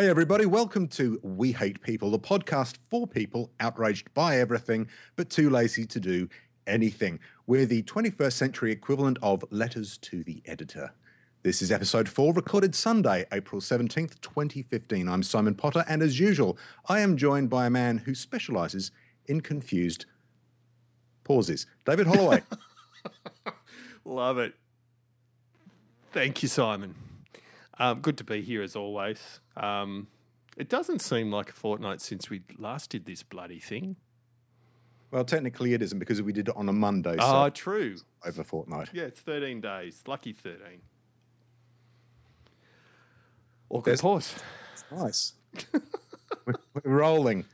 Hey, everybody, welcome to We Hate People, the podcast for people outraged by everything but too lazy to do anything. We're the 21st century equivalent of letters to the editor. This is episode four, recorded Sunday, April 17th, 2015. I'm Simon Potter, and as usual, I am joined by a man who specializes in confused pauses. David Holloway. Love it. Thank you, Simon. Um, good to be here as always. Um, it doesn't seem like a fortnight since we last did this bloody thing. well, technically it isn't because we did it on a Monday, so Ah, true. over a fortnight. Yeah, it's 13 days. Lucky 13. Awkward There's- pause. Nice. we're, we're rolling.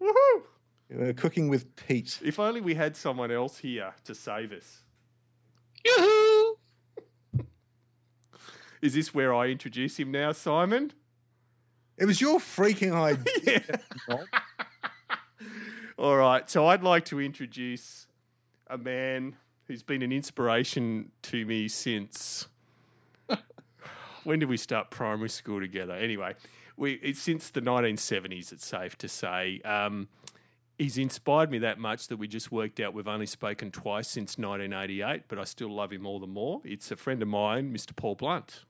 Woohoo! We're cooking with Pete. If only we had someone else here to save us. Yoo-hoo! Is this where I introduce him now, Simon? It was your freaking idea. All right, so I'd like to introduce a man who's been an inspiration to me since. when did we start primary school together? Anyway, we it's since the 1970s. It's safe to say. Um, he's inspired me that much that we just worked out we've only spoken twice since 1988, but I still love him all the more. It's a friend of mine, Mr. Paul Blunt.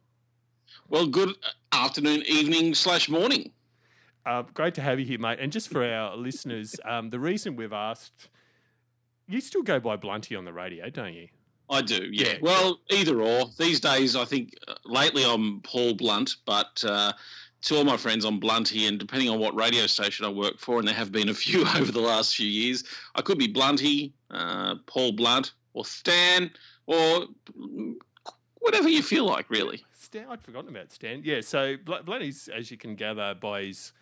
Well, good afternoon, evening, slash morning. Uh, great to have you here, mate. And just for our listeners, um, the reason we've asked, you still go by Blunty on the radio, don't you? I do, yeah. Yeah, well, either or. These days, I think uh, lately I'm Paul Blunt, but uh, to all my friends, I'm Blunty, and depending on what radio station I work for, and there have been a few over the last few years, I could be Blunty, uh, Paul Blunt, or Stan, or whatever you feel like, really. Stan, I'd forgotten about Stan. Yeah, so Bl- Blunty's, as you can gather by his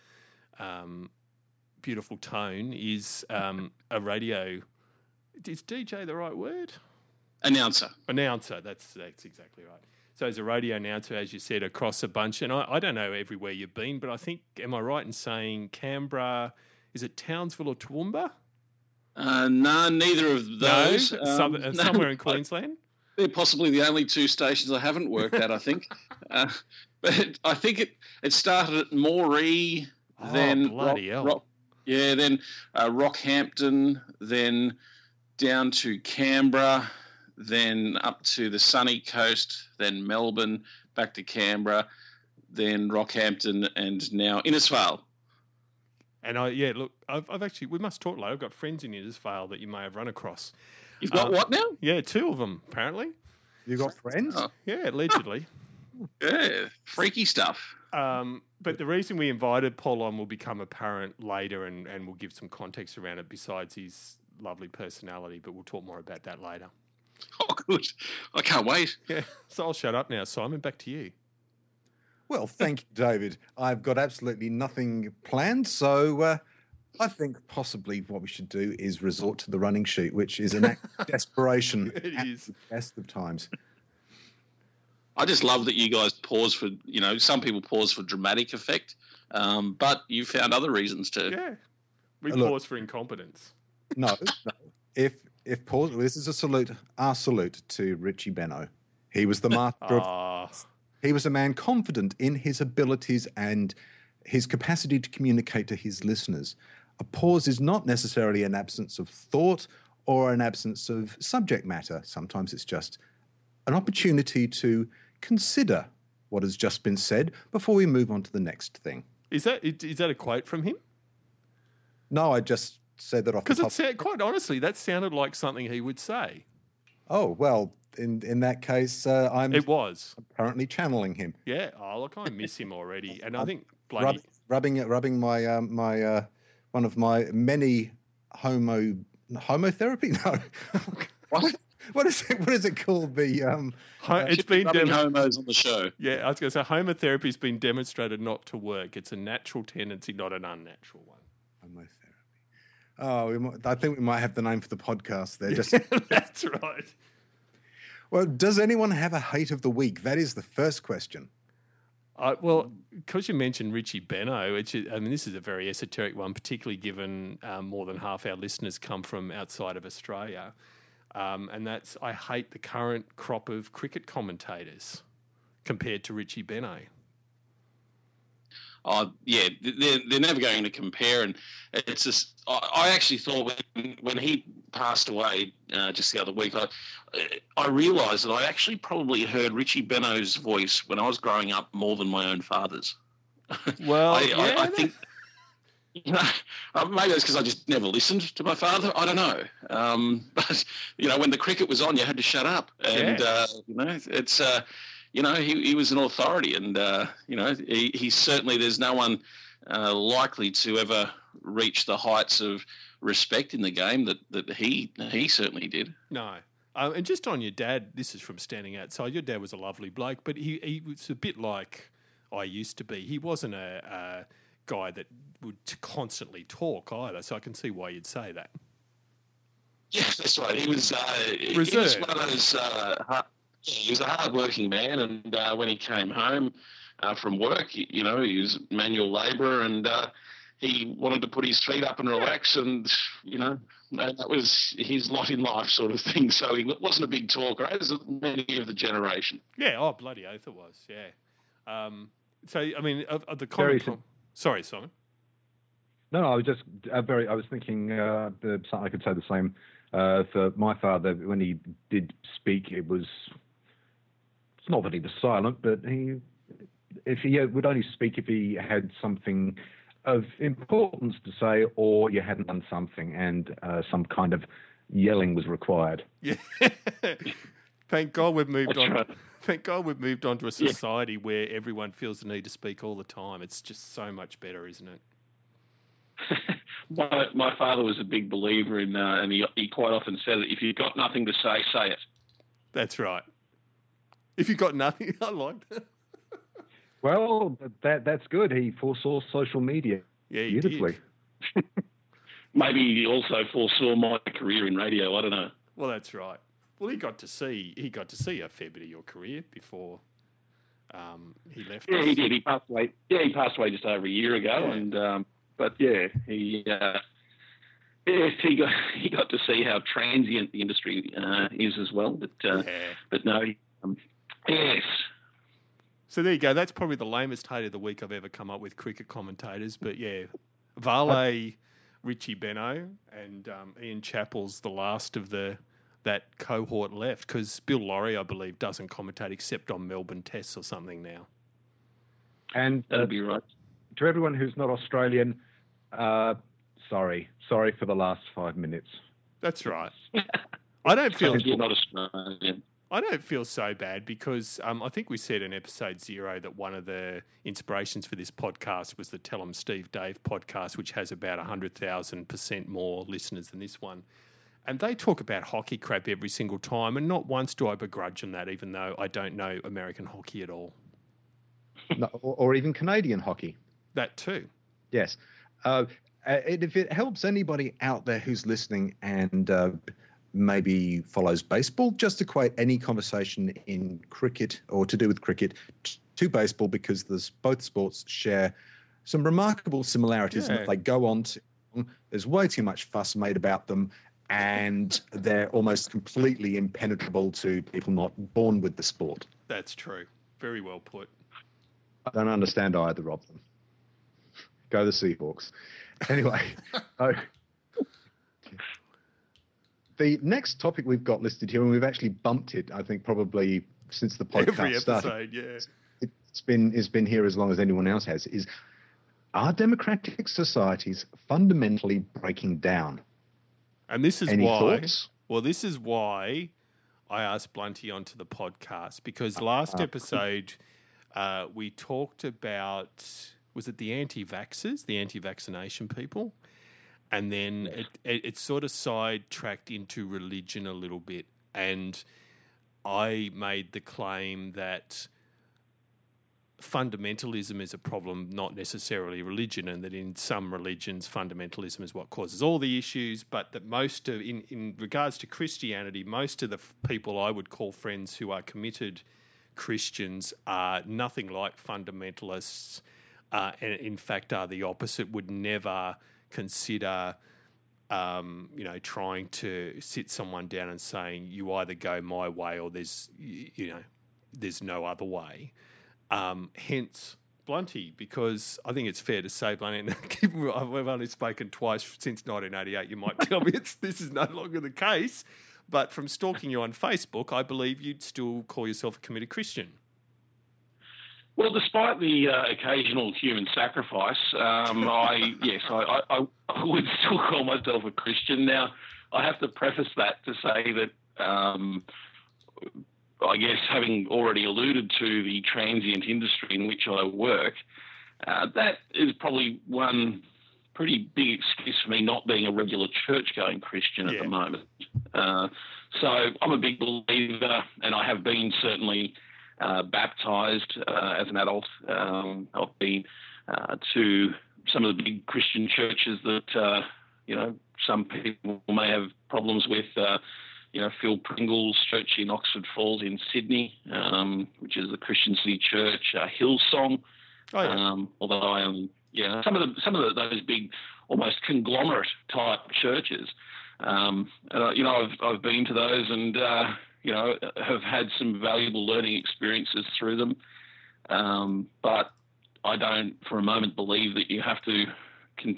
um, beautiful tone, is um, a radio. Is DJ the right word? Announcer. Announcer. That's that's exactly right. So as a radio announcer, as you said, across a bunch, and I, I don't know everywhere you've been, but I think, am I right in saying Canberra? Is it Townsville or Toowoomba? Uh, no, neither of those. no, Um, some, uh, no, somewhere in Queensland. They're possibly the only two stations I haven't worked at, I think. uh, but I think it, it started at Moree, Oh, then bloody Rock- hell. Rock- yeah, then uh, Rockhampton, then down to Canberra, then up to the sunny coast, then Melbourne, back to Canberra, then Rockhampton, and now Innisfail. And I, yeah, look, I've, I've actually, we must talk later. I've got friends in Innisfail that you may have run across. You've got Uh, what now? Yeah, two of them, apparently. You've got friends? Oh. Yeah, allegedly. Yeah, freaky stuff. um, but the reason we invited Paul on will become apparent later and, and we'll give some context around it besides his lovely personality, but we'll talk more about that later. Oh, good. I can't wait. Yeah, so I'll shut up now, Simon. Back to you. Well, thank you, David. I've got absolutely nothing planned, so uh, I think possibly what we should do is resort to the running sheet, which is an act of desperation It at is. the best of times. I just love that you guys pause for, you know, some people pause for dramatic effect, um, but you found other reasons to. Yeah. We Uh, look. pause for incompetence. No, no. If if Paul, this is a salute, our salute to Richie Benaud. He was the master of He was a man confident in his abilities and his capacity to communicate to his listeners. A pause is not necessarily an absence of thought or an absence of subject matter. Sometimes it's just an opportunity to consider what has just been said before we move on to the next thing. is that is that a quote from him? No, I just said that off the Because top. it sound, quite honestly, that sounded like something he would say. Oh well, in in that case, uh, I'm It was. apparently channeling him, Yeah. Oh, look, I miss him already, and I think Rub, bloody rubbing rubbing my um, my uh, one of my many homo homotherapy. No, What? what is it? What is it called? The um, Ho- it's been dem- homos on the show. yeah. I was going to say homotherapy has been demonstrated not to work. It's a natural tendency, not an unnatural one. Oh, we might, I think we might have the name for the podcast there. Just That's right. well, does anyone have a hate of the week? That is the first question. Uh, well, because you mentioned Richie Benaud, which is, I mean, this is a very esoteric one, particularly given um, more than half our listeners come from outside of Australia. Um, and that's I hate the current crop of cricket commentators compared to Richie Benaud. Oh yeah, they're they're never going to compare. And it's just I, I actually thought when when he passed away uh, just the other week, I I realised that I actually probably heard Richie Benaud's voice when I was growing up more than my own father's. Well, I, yeah, I, I think. You know, uh, maybe it's because I just never listened to my father. I don't know. Um, but you know, when the cricket was on, you had to shut up, and Yeah. uh, you know, it's uh, you know, he, he was an authority, and uh, you know, he, he certainly there's no one uh, likely to ever reach the heights of respect in the game that that he he certainly did. No. Um, and just on your dad, this is from standing outside. Your dad was a lovely bloke, but he, he was a bit like I used to be. He wasn't a, a guy that would constantly talk either, so I can see why you'd say that. Yeah, that's right. He was uh, he was Reserved. one of those. Uh, he was a hard-working man, and uh, when he came home uh, from work, you know, he was manual labourer, and uh, he wanted to put his feet up and relax, and you know, that was his lot in life, sort of thing. So he wasn't a big talker, as many of the generation. Yeah, oh, bloody oath it was, yeah. Um, so, I mean, of, of the Very comic... Com- Sorry, Simon. No, no, I was just uh, very. I was thinking uh, the, I could say the same uh, for my father. When he did speak, it was. It's not that he was silent, but he, if he would only speak if he had something of importance to say, or you hadn't done something, and uh, some kind of yelling was required. Yeah. Thank God we've moved That's on. right. Thank God we've moved on to a Yeah. society where everyone feels the need to speak all the time. It's just so much better, isn't it? my, my father was a big believer in, uh, and he, he quite often said that if you've got nothing to say, say it. That's right. If you've got nothing, I liked that. Well, that that's good. He foresaw social media Yeah, you beautifully. did. Maybe he also foresaw my career in radio. I don't know. Well, that's right. Well, he got to see he got to see a fair bit of your career before um, he left. Yeah, us. he did. He passed away. Yeah, he passed away just over a year ago, Yeah. and um, but yeah, he uh, yes, he got he got to see how transient the industry uh, is as well. But uh, Yeah. but no, he, um, yes, So there you go. That's probably the lamest hate of the week I've ever come up with cricket commentators. But yeah, Vale, Richie Benaud, and um, Ian Chappell's the last of the that cohort left because Bill Lawry, I believe, doesn't commentate except on Melbourne Tests or something now. And uh, that'll be right. to everyone who's not Australian, uh, sorry, sorry for the last five minutes. That's right. I don't feel You're not Australian. I don't feel so bad because um, I think we said in episode zero that one of the inspirations for this podcast was the Tell 'em Steve Dave podcast, which has about 100,000% more listeners than this one. And they talk about hockey crap every single time. And not once do I begrudge them that, even though I don't know American hockey at all. no, or, or even Canadian hockey. That too. Yes. Uh, if it helps anybody out there who's listening and uh, maybe follows baseball, just equate any conversation in cricket or to do with cricket to baseball because there's both sports share some remarkable similarities and Yeah. that they go on to. There's way too much fuss made about them, and they're almost completely impenetrable to people not born with the sport. That's true. Very well put. I don't understand either of them. Go the Seahawks. Anyway, so the next topic we've got listed here, and we've actually bumped it, I think, probably since the podcast Every started. yeah. It's been it's been here as long as anyone else has. Is are democratic societies fundamentally breaking down? And this is Any why. thoughts? Well, this is why I asked Blunty onto the podcast because last Uh, episode uh, we talked about was it the anti-vaxxers, the anti-vaccination people, and then it, it, it sort of sidetracked into religion a little bit, and I made the claim that fundamentalism is a problem, not necessarily religion, and that in some religions, fundamentalism is what causes all the issues. But that most of, in, in regards to Christianity, most of the f- people I would call friends who are committed Christians are nothing like fundamentalists, uh, and in fact are the opposite. Would never consider um, you know, trying to sit someone down and saying you either go my way or there's, you know, there's no other way. Um, hence, Blunty because I think it's fair to say, Blunty, we've only spoken twice since 1988, you might tell me it's, this is no longer the case. But from stalking you on Facebook, I believe you'd still call yourself a committed Christian. Well, despite the uh, occasional human sacrifice, um, I yes, I, I, I, would still call myself a Christian. Now, I have to preface that to say that um, I guess having already alluded to the transient industry in which I work, uh, that is probably one pretty big excuse for me not being a regular church-going Christian at the moment. Uh, so I'm a big believer, and I have been certainly uh, baptized uh, as an adult. Um, I've been uh, to some of the big Christian churches that uh, you know some people may have problems with. Uh, you know, Phil Pringle's church in Oxford Falls in Sydney, um, which is the Christian City Church, uh, Hillsong. Oh, yeah. um, although I am, yeah, some of the some of the, those big, almost conglomerate type churches. Um, and, you know, I've I've been to those and uh, you know have had some valuable learning experiences through them. Um, but I don't, for a moment, believe that you have to.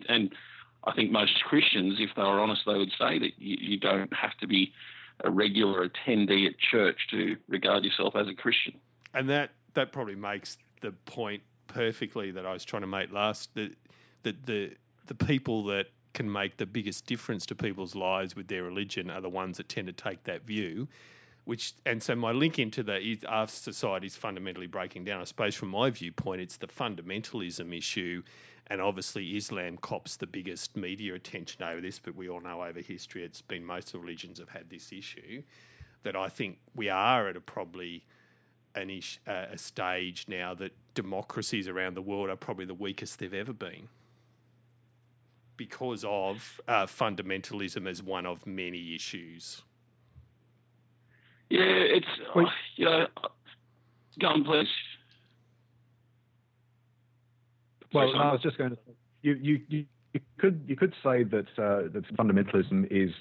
and I think most Christians, if they were honest, they would say that you, you don't have to be a regular attendee at church to regard yourself as a Christian. And that that probably makes the point perfectly that I was trying to make last that that the the people that can make the biggest difference to people's lives with their religion are the ones that tend to take that view. Which and so my link into the is our society is fundamentally breaking down. I suppose from my viewpoint, it's the fundamentalism issue and obviously, Islam cops the biggest media attention over this, but we all know over history it's been most of religions have had this issue. That I think we are at a probably an ish, uh, a stage now that democracies around the world are probably the weakest they've ever been because of uh, fundamentalism as one of many issues. Yeah, it's uh, you know, go on, please. Well, no, I was just going to you, you, you, you could you could say that uh, that fundamentalism is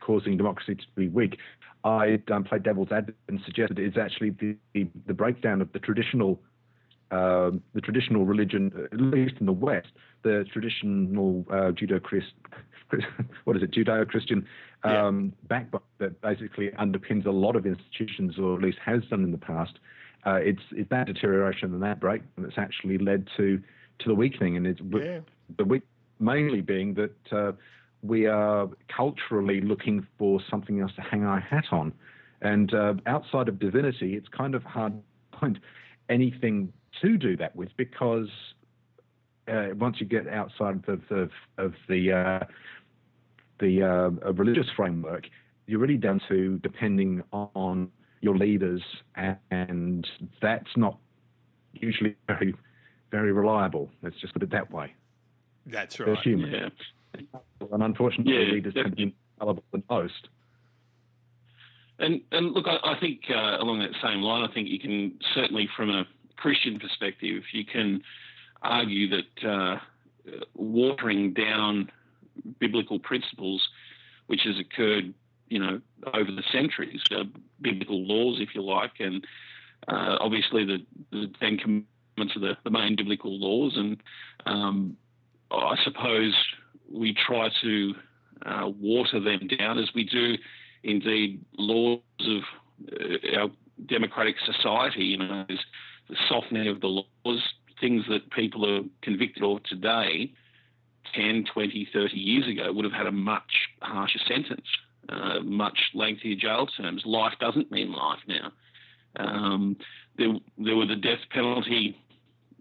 causing democracy to be weak. I um, played devil's advocate and suggested it's actually the, the, the breakdown of the traditional um, the traditional religion, at least in the West, the traditional uh, Judo-Christ, what is it, Judeo-Christian um, yeah. backbone that basically underpins a lot of institutions, or at least has done in the past. Uh, it's, it's that deterioration and that break that's actually led to to the weakening, and it's yeah. the weak mainly being that uh, we are culturally looking for something else to hang our hat on, and uh, outside of divinity, it's kind of hard to find anything to do that with because uh, once you get outside of the of the uh, the uh, religious framework, you're really down to depending on your leaders, and that's not usually very very reliable. Let's just put it that way. That's right. They're human. Yeah. And unfortunately, yeah, leaders tend to be fallible than most. And and look, I, I think uh, along that same line, I think you can certainly, from a Christian perspective, you can argue that uh, watering down biblical principles, which has occurred, you know, over the centuries, uh, biblical laws, if you like, and uh, obviously the, the Ten Commandments of the, the main biblical laws, and um, I suppose we try to uh, water them down as we do, indeed, laws of uh, our democratic society. You know, the softening of the laws, things that people are convicted of today, 10, 20, 30 years ago would have had a much harsher sentence, uh, much lengthier jail terms. Life doesn't mean life now. Um, there, there were the death penalty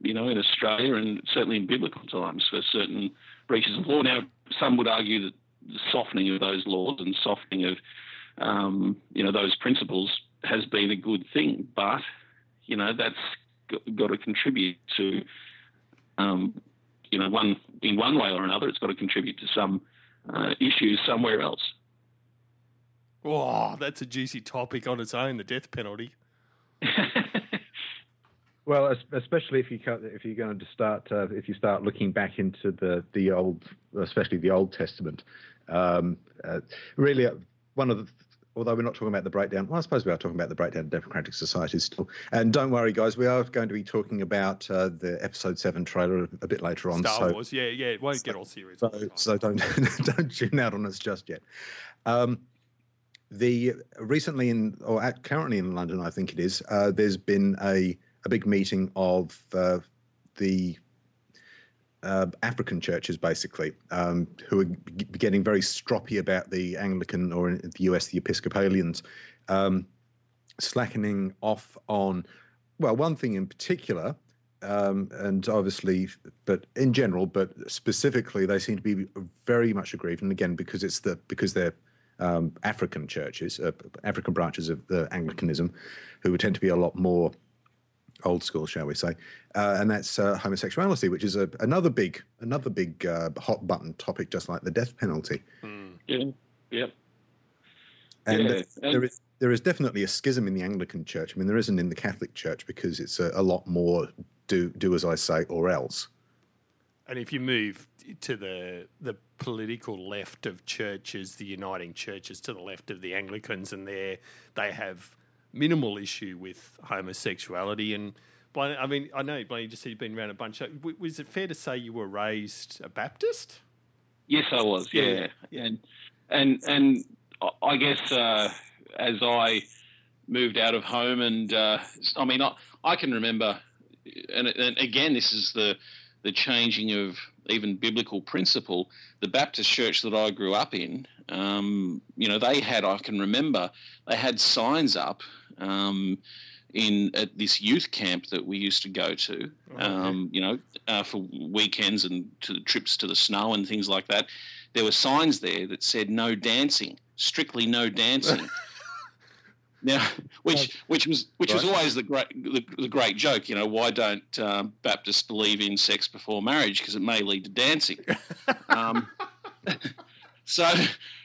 you know, in Australia and certainly in biblical times for certain breaches of law. Now, some would argue that the softening of those laws and softening of, um, you know, those principles has been a good thing, but you know that's got to contribute to, um, you know, one in one way or another, it's got to contribute to some uh, issues somewhere else. Oh, that's a juicy topic on its own, the death penalty. Well, especially if you if you're going to start uh, if you start looking back into the the old, especially the Old Testament, um, uh, really uh, one of the although we're not talking about the breakdown, well, I suppose we are talking about the breakdown of democratic societies still. And don't worry, guys, we are going to be talking about uh, the episode seven trailer a bit later on. Star so, Wars, yeah, yeah, it won't get all serious. So, all so don't don't tune out on us just yet. Um, the recently in or at, currently in London, I think it is. Uh, there's been a a big meeting of uh, the uh, African churches, basically, um, who are g- getting very stroppy about the Anglican or in the US, the Episcopalians, um, slackening off on, well, one thing in particular, um, and obviously, but in general, but specifically, they seem to be very much aggrieved, and again, because it's the because they're um, African churches, uh, African branches of the Anglicanism, who tend to be a lot more old school, shall we say, uh, and that's uh, homosexuality, which is a, another big, another big uh, hot button topic, just like the death penalty. Yeah, yeah. And Yeah, th- and- there is there is definitely a schism in the Anglican Church. I mean, there isn't in the Catholic Church because it's a, a lot more do do as I say or else. And if you move to the the political left of churches, the uniting churches to the left of the Anglicans, and there they have minimal issue with homosexuality. And Blaine, I mean, I know Blaine, you just said you've been around a bunch. Of, was it fair to say you were raised a Baptist? Yes, I was. Yeah, Yeah. and and and I- guess uh, as I moved out of home, and uh, I mean, I, I can remember, and, and again, this is the the changing of even biblical principle. The Baptist church that I grew up in, um, you know, they had I can remember they had signs up. Um, in at this youth camp that we used to go to, okay. um, you know, uh, for weekends and to the trips to the snow and things like that. There were signs there that said "No dancing," strictly no dancing. now, which which was which was always the great the, the great joke. You know, why don't um, Baptists believe in sex before marriage? Because it may lead to dancing. um, so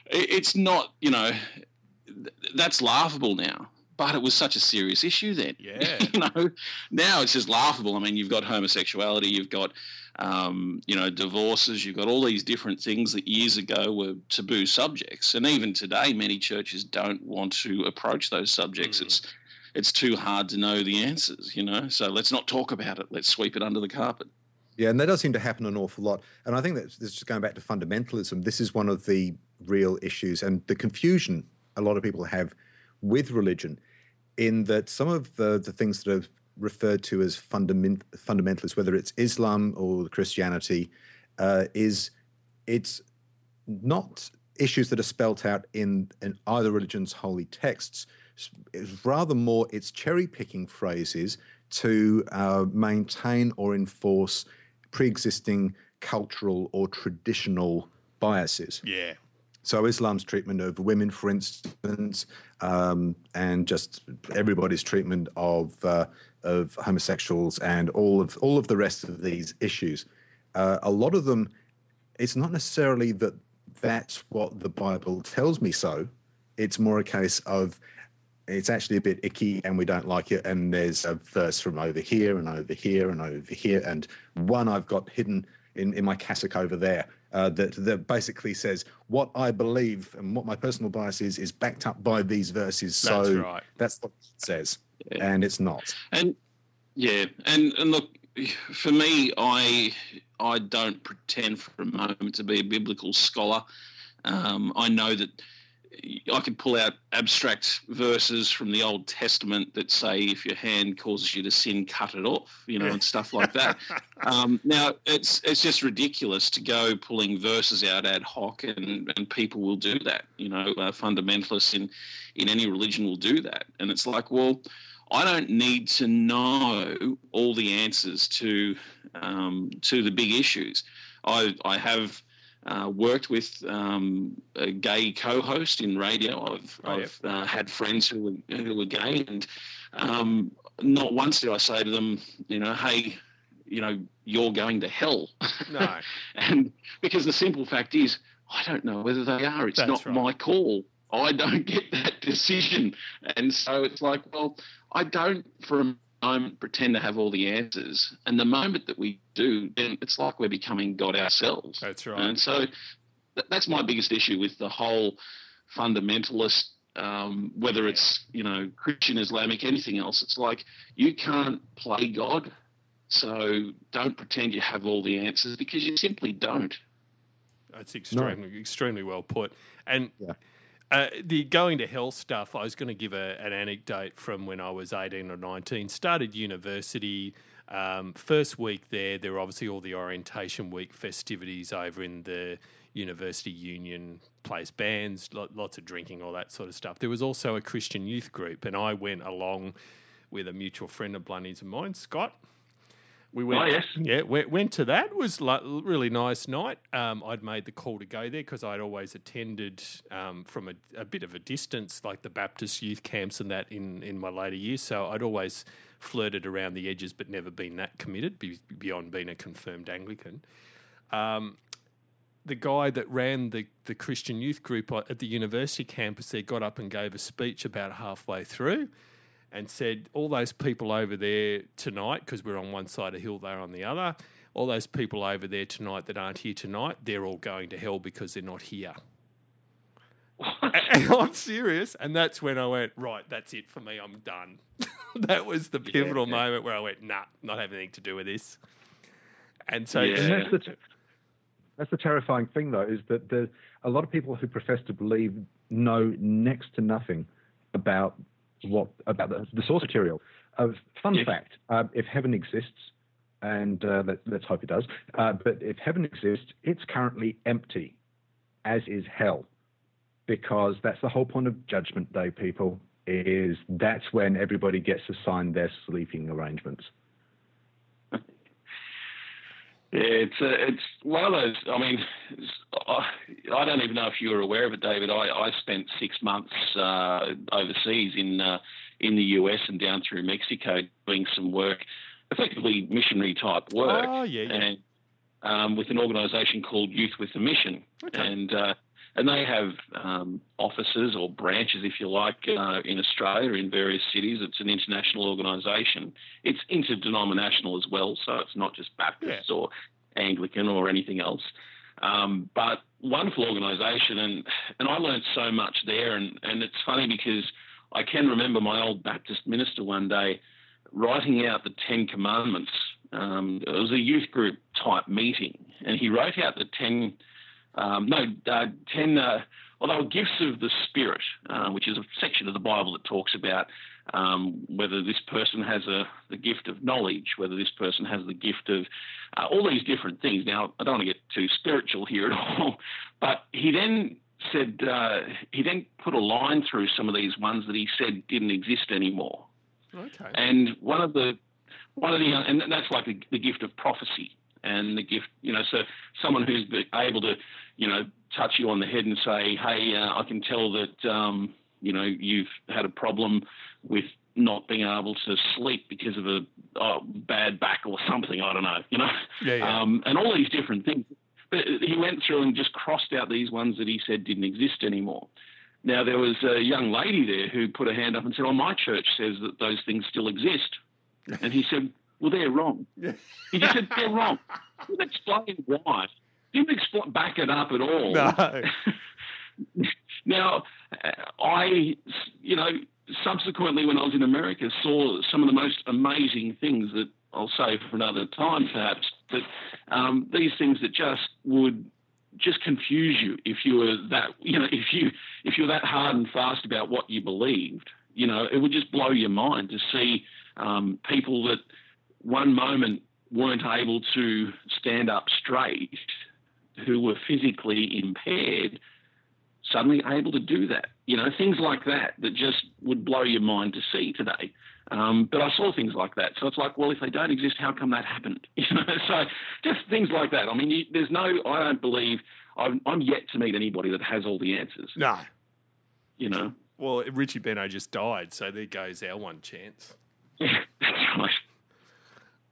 it, it's not, you know, that's laughable now. But it was such a serious issue then. Yeah. you know, now it's just laughable. I mean, you've got homosexuality, you've got, um, you know, divorces, you've got all these different things that years ago were taboo subjects, and even today, many churches don't want to approach those subjects. Mm. It's it's too hard to know the answers, you know. So let's not talk about it. Let's sweep it under the carpet. Yeah, and that does seem to happen an awful lot. And I think that this is going back to fundamentalism. This is one of the real issues and the confusion a lot of people have with religion, in that some of the, the things that are referred to as fundament, fundamentalists, whether it's Islam or Christianity, uh, is it's not issues that are spelt out in, in either religion's holy texts. It's rather more it's cherry picking phrases to uh, maintain or enforce pre-existing cultural or traditional biases. Yeah. So Islam's treatment of women, for instance, um, and just everybody's treatment of uh, of homosexuals and all of all of the rest of these issues. Uh, a lot of them, it's not necessarily that that's what the Bible tells me so. It's more a case of it's actually a bit icky and we don't like it. And there's a verse from over here and over here and over here, and one I've got hidden in, in my cassock over there uh, that that basically says what I believe and what my personal bias is is backed up by these verses. So That's right. that's what it says, Yeah. and it's not. And yeah, and and look, for me, I I don't pretend for a moment to be a biblical scholar. Um, I know that I could pull out abstract verses from the Old Testament that say if your hand causes you to sin, cut it off, you know, and stuff like that. Um, now it's it's just ridiculous to go pulling verses out ad hoc, and, and people will do that. You know, uh, fundamentalists in in any religion will do that, and it's like, well, I don't need to know all the answers to um, to the big issues. I I have. Uh, worked with um, a gay co-host in radio. I've, Oh, yeah. I've uh, had friends who were who were gay, and um, not once did I say to them, you know, hey, you know, you're going to hell. No. and because the simple fact is, I don't know whether they are. It's That's not right. my call. I don't get that decision. And so it's like, well, I don't for a moment pretend to have all the answers. And the moment that we do, then it's like we're becoming God ourselves. That's right. And so th- that's my biggest issue with the whole fundamentalist um, whether it's you know Christian, Islamic, anything else. It's like you can't play God, so don't pretend you have all the answers because you simply don't. That's extremely no. extremely well put. And yeah. Uh, the going to hell stuff. I was going to give a, an anecdote from when I was eighteen or nineteen. Started university. Um, first week there, there were obviously all the orientation week festivities over in the university union, plays bands, lots of drinking, all that sort of stuff. There was also a Christian youth group, and I went along with a mutual friend of Blunty's and mine, Scott. We went, oh, yes. yeah, went, went to that. It was like really nice night. Um, I'd made the call to go there because I'd always attended um, from a, a, bit of a distance, like the Baptist youth camps and that in, in my later years. So I'd always flirted around the edges, but never been that committed beyond being a confirmed Anglican. Um, the guy that ran the, the Christian youth group at the university campus there got up and gave a speech about halfway through and said, All those people over there tonight, because we're on one side of hill, they're on the other, all those people over there tonight that aren't here tonight, they're all going to hell because they're not here. and I'm serious. And that's when I went, Right, that's it for me. I'm done. that was the pivotal yeah, yeah. moment where I went, Nah, not having anything to do with this. And so, yeah. and that's the, that's the terrifying thing, though, is that there's a lot of people who profess to believe know next to nothing about what about the, the source material. Uh, fun fact: uh, if heaven exists, and uh, let, us hope it does, uh, but if heaven exists, it's currently empty, as is hell, because that's the whole point of Judgment Day, people. Is that's when everybody gets assigned their sleeping arrangements. Yeah, it's uh, it's one of those. I mean, I don't even know if you were aware of it, David. I, I spent six months uh, overseas in uh, in the US and down through Mexico doing some work, effectively missionary type work. Oh yeah, yeah. And, um, with an organisation called Youth with a Mission, okay. and uh, and they have um, offices or branches, if you like, uh, in Australia in various cities. It's an international organisation. It's interdenominational as well, so it's not just Baptist yeah. or Anglican or anything else. Um, but wonderful organisation, and and I learned so much there. And and it's funny because I can remember my old Baptist minister one day writing out the Ten Commandments. Um, it was a youth group type meeting, and he wrote out the ten um, no, uh, 10, uh, well, they were gifts of the Spirit, uh, which is a section of the Bible that talks about um, whether this person has a, the gift of knowledge, whether this person has the gift of uh, all these different things. Now, I don't want to get too spiritual here at all, but he then said, uh, he then put a line through some of these ones that he said didn't exist anymore. Okay. And one of the, one of the, and that's like the, the gift of prophecy and the gift, you know, so someone who's able to, you know, touch you on the head and say, hey, uh, I can tell that, um, you know, you've had a problem with not being able to sleep because of a oh, bad back or something. I don't know, you know, yeah, yeah. Um, and all these different things. But he went through and just crossed out these ones that he said didn't exist anymore. Now there was a young lady there who put her hand up and said, "Oh, my church says that those things still exist," and he said, well, they're wrong. He just said they're wrong. He explain why. Didn't explain, back it up at all. No. now, I, you know, subsequently when I was in America, saw some of the most amazing things that I'll say for another time, perhaps. That um, these things that just would just confuse you if you were that, you know, if you if you're that hard and fast about what you believed. You know, it would just blow your mind to see um, people that one moment weren't able to stand up straight, who were physically impaired, suddenly able to do that. You know, things like that that just would blow your mind to see today. Um, but I saw things like that. So it's like, well, if they don't exist, how come that happened? You know, so just things like that. I mean, you, there's no, I don't believe, I'm, I'm yet to meet anybody that has all the answers. No. You know? Well, Richie Benaud just died, so there goes our one chance. Yeah, that's right.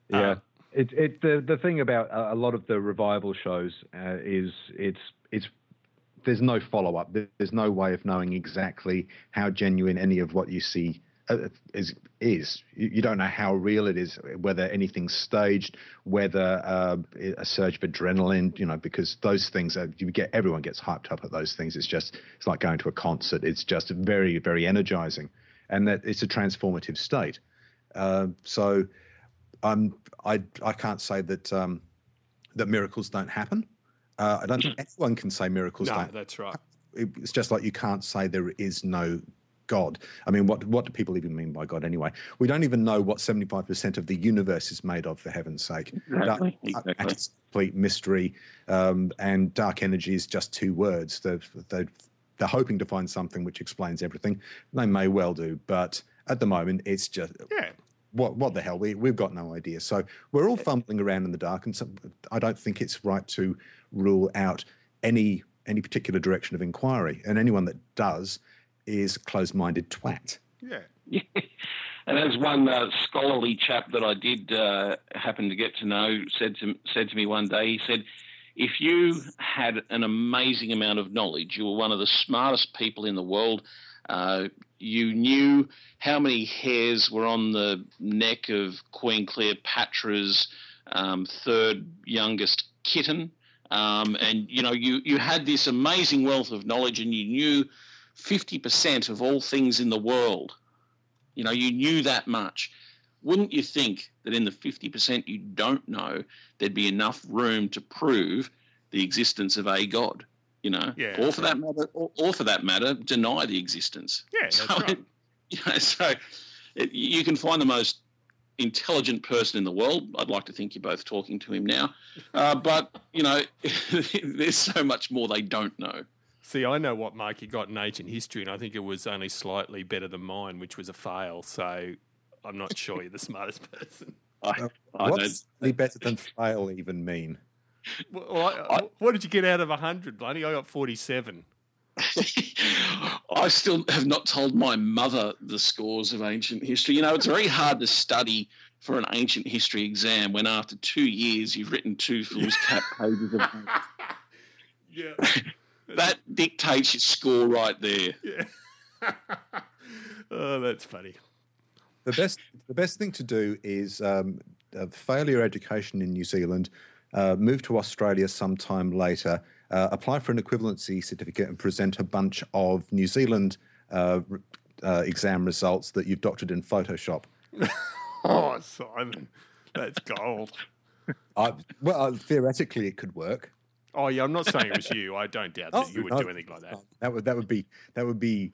Yeah. Uh, it, it the the thing about a lot of the revival shows uh, is it's it's there's no follow up. There's no way of knowing exactly how genuine any of what you see uh, is is you, don't know how real it is, whether anything's staged, whether uh, a surge of adrenaline, you know, because those things are, you get everyone gets hyped up at those things. It's just it's like going to a concert. It's just very very energizing, and that it's a transformative state. Uh, so, I'm I I can't say that um, that miracles don't happen. Uh, I don't think anyone can say miracles no, don't. that's right. It's just like you can't say there is no God. I mean, what what do people even mean by God anyway? We don't even know what seventy five percent of the universe is made of, for heaven's sake. Exactly. exactly. It's complete mystery, um, and dark energy is just two words. They've, they've, they're hoping to find something which explains everything. They may well do, but at the moment, it's just yeah. What what the hell? We we've got no idea. So we're all fumbling around in the dark, and so I don't think it's right to rule out any any particular direction of inquiry. And anyone that does is closed-minded twat. Yeah. and as one uh, scholarly chap that I did uh, happen to get to know said to said to me one day, he said, "If you had an amazing amount of knowledge, you were one of the smartest people in the world. Uh, you knew how many hairs were on the neck of Queen Cleopatra's um, third youngest kitten." Um, and you know you you had this amazing wealth of knowledge, and you knew 50% of all things in the world. You know, you knew that much. Wouldn't you think that in the 50% you don't know, there'd be enough room to prove the existence of a God? You know, Yeah, or for right. that matter, or, or for that matter, deny the existence. Yeah, that's so, right. You know, so it, you can find the most intelligent person in the world. I'd like to think you're both talking to him now, uh, but you know, there's so much more they don't know. See, I know what mark you got in ancient history, and I think it was only slightly better than mine, which was a fail. So I'm not sure you're the smartest person. I, I don't, What's really better than fail even mean? Well, I, what did you get out of 100, Blunty? I got 47. I still have not told my mother the scores of ancient history. You know, it's very hard to study for an ancient history exam when after two years you've written two foolscap pages of Yeah. that dictates your score right there. Yeah. oh, that's funny. The best the best thing to do is um, uh, fail education in New Zealand, uh, move to Australia sometime later, uh, apply for an equivalency certificate, and present a bunch of New Zealand uh, uh, exam results that you've doctored in Photoshop. Oh, Simon, that's gold. I, well, uh, theoretically, it could work. Oh, yeah, I'm not saying it was you. I don't doubt that Oh, you would no, do anything like that. no, That would that would be that would be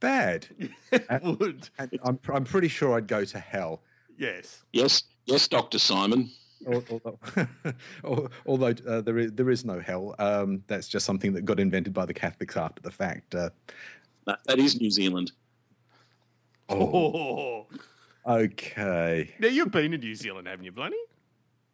bad. It would. And I'm I'm pretty sure I'd go to hell. Yes. Yes, yes, Doctor Simon. Al- Although, although uh, there is there is no hell. Um, that's just something that got invented by the Catholics after the fact. Uh, That, that is New Zealand. Oh. okay. Now, you've been to New Zealand, haven't you, Bloody?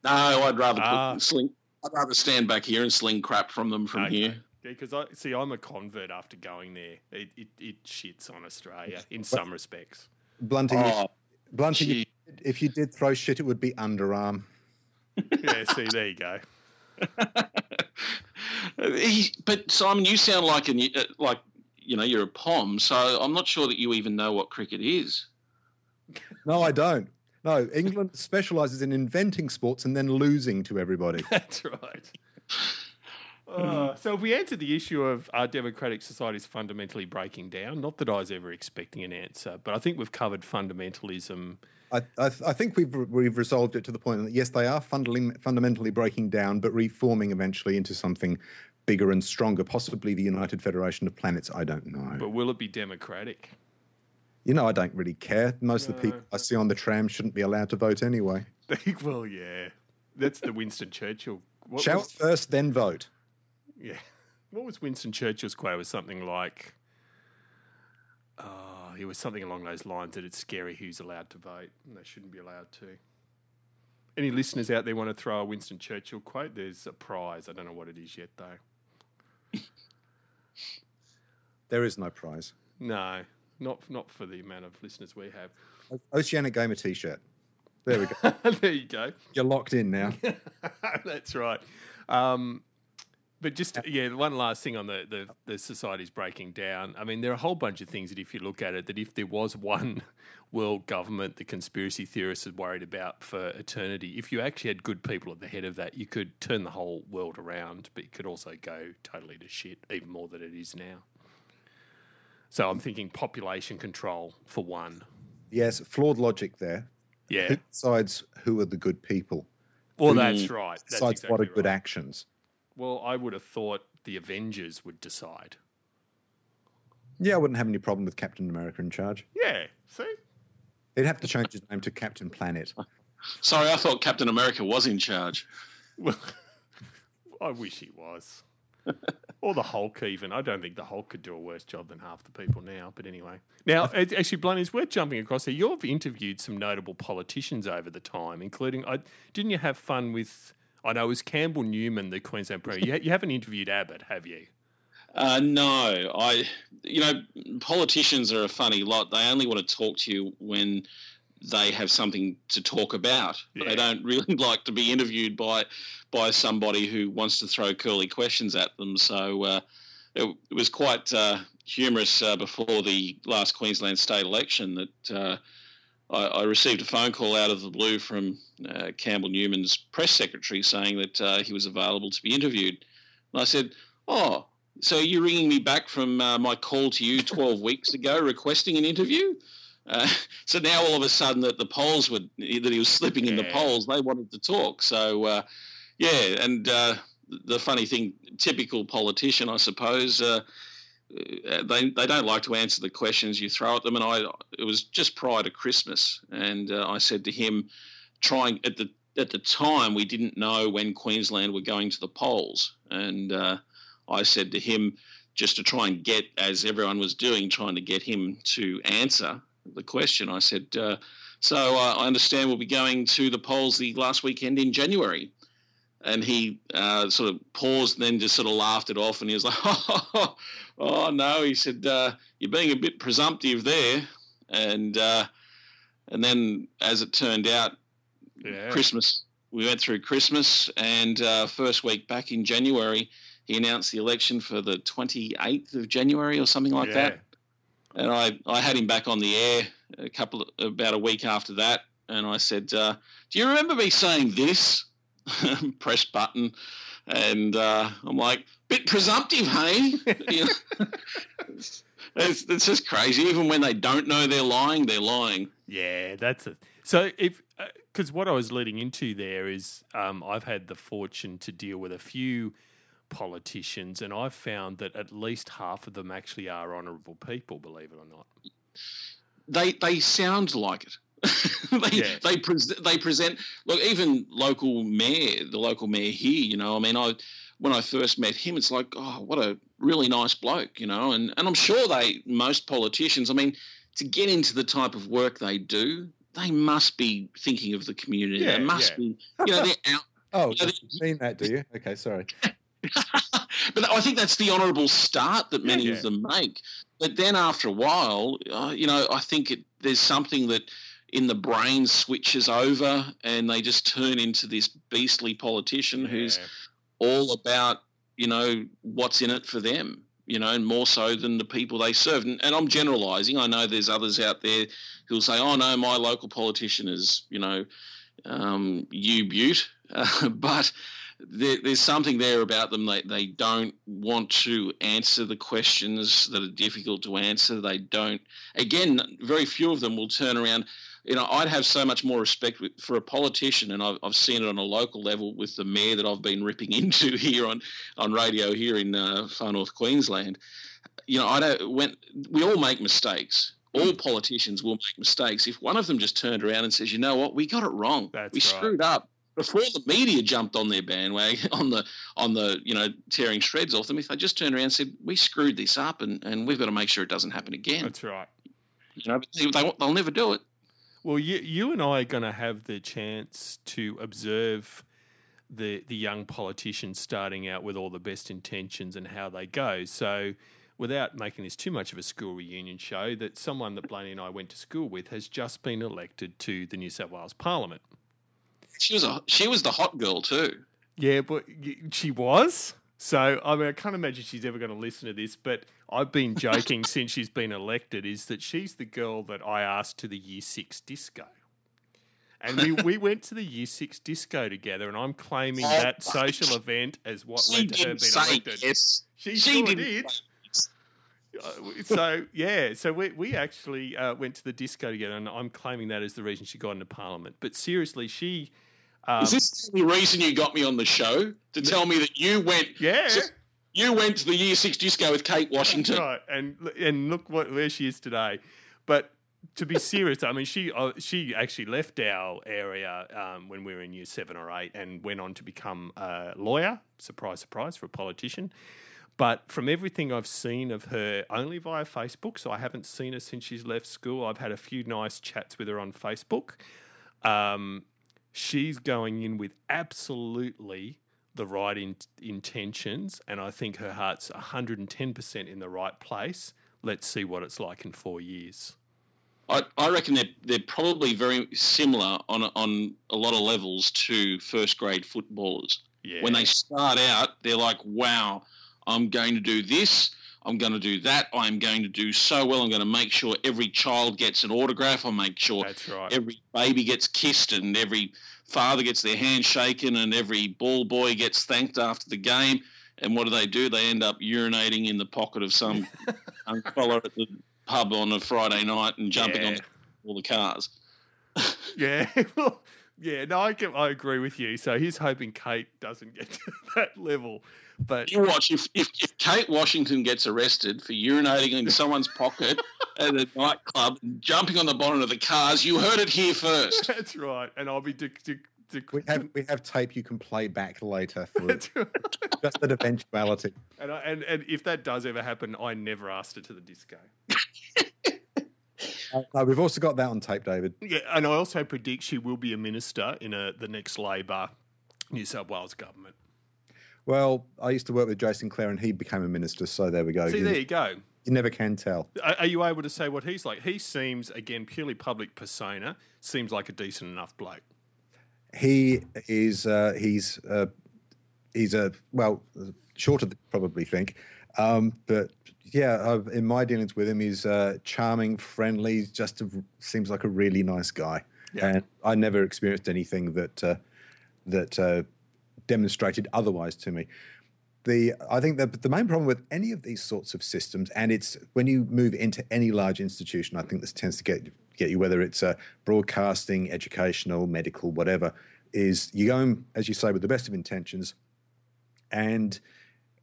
No, I'd rather put, Ah. sling. I'd rather stand back here and sling crap from them from here. Yeah, because I see, I'm a convert after going there. It, it, it shits on Australia in some respects. Blunty, Oh, Blunty, gee. if you did throw shit, it would be underarm. Yeah, see, there you go. He- but Simon, you sound like an uh, like you know you're a pom, so I'm not sure that you even know what cricket is. No, I don't. No, England specialises in inventing sports and then losing to everybody. That's right. Uh, so, if we answered the issue of our democratic societies fundamentally breaking down, not that I was ever expecting an answer, but I think we've covered fundamentalism. I, I, I think we've we've resolved it to the point that yes, they are fundamentally fundamentally breaking down, but reforming eventually into something bigger and stronger, possibly the United Federation of Planets. I don't know. But will it be democratic? You know, I don't really care. Most of the people I see on the tram shouldn't be allowed to vote anyway. well, yeah. That's the Winston Churchill. What Shout was- first, then vote. Yeah. What was Winston Churchill's quote? It was something like, oh, it was something along those lines that it's scary who's allowed to vote and they shouldn't be allowed to. Any listeners out there want to throw a Winston Churchill quote? There's a prize. I don't know what it is yet, though. There is no prize. No, not not for the amount of listeners we have. Oceanic Gamer T-shirt. There we go. there you go. You're locked in now. That's right. Um, But just yeah, one last thing on the, the the society's breaking down. I mean, there are a whole bunch of things that if you look at it, that if there was one world government the conspiracy theorists are worried about for eternity, if you actually had good people at the head of that, you could turn the whole world around, but you could also go totally to shit, even more than it is now. So I'm thinking population control for one. Yes, flawed logic there. Yeah. Who decides who are the good people? Well, Who that's right. That's decides what are exactly good actions? Well, I would have thought the Avengers would decide. Yeah, I wouldn't have any problem with Captain America in charge. Yeah. See. They'd have to change his name to Captain Planet. Sorry, I thought Captain America was in charge. Well, I wish he was. or the Hulk, even. I don't think the Hulk could do a worse job than half the people now. But anyway. Now, it- actually, Blunt, it's worth jumping across here. You've interviewed some notable politicians over the time, including, I didn't you have fun with, I know it was Campbell Newman, the Queensland Premier. You, you haven't interviewed Abbott, have you? Uh, no, I, you know, politicians are a funny lot. They only want to talk to you when they have something to talk about. Yeah. They don't really like to be interviewed by by somebody who wants to throw curly questions at them. So uh, it, it was quite uh, humorous uh, before the last Queensland state election that uh, I, I received a phone call out of the blue from uh, Campbell Newman's press secretary saying that uh, he was available to be interviewed. And I said, "Oh, so you're ringing me back from uh, my call to you 12 weeks ago requesting an interview?" Uh, so now all of a sudden that the polls were that he was slipping in the polls, they wanted to talk. So uh, yeah, and uh, the funny thing, typical politician, I suppose. Uh, they they don't like to answer the questions you throw at them, and I it was just prior to Christmas, and uh, I said to him, trying at the at the time we didn't know when Queensland were going to the polls, and uh, I said to him just to try and get as everyone was doing, trying to get him to answer the question. I said, uh, so uh, I understand we'll be going to the polls the last weekend in January. And he uh, sort of paused and then just sort of laughed it off. And he was like, oh, oh no. He said, uh, you're being a bit presumptive there. And, uh, and then as it turned out, Yeah. Christmas, we went through Christmas. And uh, first week back in January, he announced the election for the 28th of January or something like that and I, I had him back on the air a couple of, about a week after that, and I said, uh, "Do you remember me saying this?" Press button, and uh, I'm like, "Bit presumptive, hey?" You know? it's, it's just crazy. Even when they don't know they're lying, they're lying. Yeah, that's it. So if because what I was leading into there is um, I've had the fortune to deal with a few politicians, and I've found that at least half of them actually are honourable people. Believe it or not. They they sound like it. they Yeah. they pres they present look even local mayor the local mayor here you know I mean I when I first met him it's like oh what a really nice bloke you know and and I'm sure they most politicians I mean to get into the type of work they do they must be thinking of the community Yeah, they must yeah. be you know they're out Oh, Yeah, you mean that, do you? Okay, sorry. but I think that's the honourable start that many Yeah, yeah. of them make. But then after a while, uh, you know, I think it, there's something that in the brain switches over and they just turn into this beastly politician who's all about, you know, what's in it for them, you know, and more so than the people they serve. And, and I'm generalising. I know there's others out there who'll say, oh, no, my local politician is, you know, um, you Butte. Uh, but there, there's something there about them. They, they don't want to answer the questions that are difficult to answer. They don't, again, very few of them will turn around. You know, I'd have so much more respect for a politician, and I've, I've seen it on a local level with the mayor that I've been ripping into here on, on radio here in uh, far north Queensland. You know, I don't, when we all make mistakes. All politicians will make mistakes. If one of them just turned around and says, "You know what, we got it wrong. That's we right. screwed up," before the media jumped on their bandwagon on the on the you know tearing shreds off them, if they just turned around and said, "We screwed this up, and, and we've got to make sure it doesn't happen again," That's right. you know, they, they, they'll never do it. Well, you, you and I are going to have the chance to observe the the young politicians starting out with all the best intentions and how they go. So, without making this too much of a school reunion show, that someone that Blunty and I went to school with has just been elected to the New South Wales Parliament. She was a she was the hot girl too. Yeah, but she was. So, I mean, I can't imagine she's ever going to listen to this, but I've been joking since she's been elected is that she's the girl that I asked to the year six disco. And we, we went to the year six disco together, and I'm claiming Oh, that social event as what led to her being elected. yes. She, She sure did. Uh, So yeah, so we we actually uh, went to the disco together, and I'm claiming that as the reason she got into Parliament. But seriously, she, um, Is this the reason you got me on the show to tell me that you went? yeah, So you went to the Year Six disco with Kate Washington. right, and and look what where she is today. But to be serious, I mean, she uh, she actually left our area um, when we were in year seven or eight, and went on to become a lawyer. Surprise, surprise, for a politician. But from everything I've seen of her, only via Facebook, so I haven't seen her since she's left school. I've had a few nice chats with her on Facebook. Um, she's going in with absolutely the right in- intentions, and I think her heart's 110% in the right place. Let's see what it's like in four years. I, I reckon they're they're probably very similar on a- on a lot of levels to first grade footballers. Yeah. When they start out, they're like, "Wow, I'm going to do this. I'm going to do that. I'm going to do so well. I'm going to make sure every child gets an autograph. I'll make sure That's right. every baby gets kissed and every father gets their hand shaken and every ball boy gets thanked after the game. And what do they do? They end up urinating in the pocket of some fella at the pub on a Friday night and jumping on all the cars. Yeah. well, yeah, no, I, get, I agree with you. So he's hoping Kate doesn't get to that level. But You watch if, if, if Kate Washington gets arrested for urinating in someone's pocket at a nightclub jumping on the bonnet of the cars, you heard it here first. that's right. And I'll be. De- de- de- We have we have tape you can play back later for that's right. just an eventuality. And, I, and and if that does ever happen, I never asked her to the disco. Uh, we've also got that on tape, David. Yeah, and I also predict she will be a minister in a, the next Labor New South Wales government. Well, I used to work with Jason Clare, and he became a minister. So there we go. See, you, there you go. you never can tell. Are, are you able to say what he's like? He seems, again, purely public persona, seems like a decent enough bloke. He is. Uh, he's. Uh, he's a well, shorter than you probably think, um, but yeah. Uh, in my dealings with him, he's uh, charming, friendly. Just a, seems like a really nice guy, Yeah. and I never experienced anything that uh, that uh, demonstrated otherwise to me. The I think that the main problem with any of these sorts of systems, and it's when you move into any large institution, I think this tends to get get you whether it's uh, broadcasting, educational, medical, whatever, is you go in, as you say with the best of intentions, and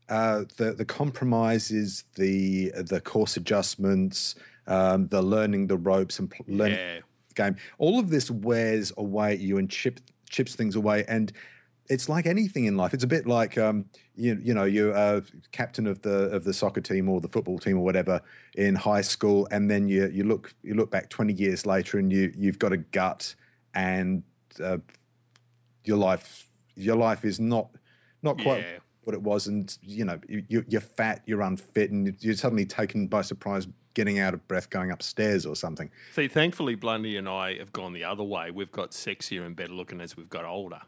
uh, the the compromises, the the course adjustments, um, the learning the ropes and pl- learning Yeah. the game. All of this wears away at you and chip, chips things away. And it's like anything in life. It's a bit like um, you you know you're uh, captain of the of the soccer team or the football team or whatever in high school, and then you you look you look back twenty years later and you you've got a gut and uh, your life your life is not not quite Yeah. What it was, and you know you, you- you're fat, you're unfit, and you're suddenly taken by surprise, getting out of breath, going upstairs or something. See, thankfully, Blunty and I have gone the other way. We've got sexier and better looking as we've got older.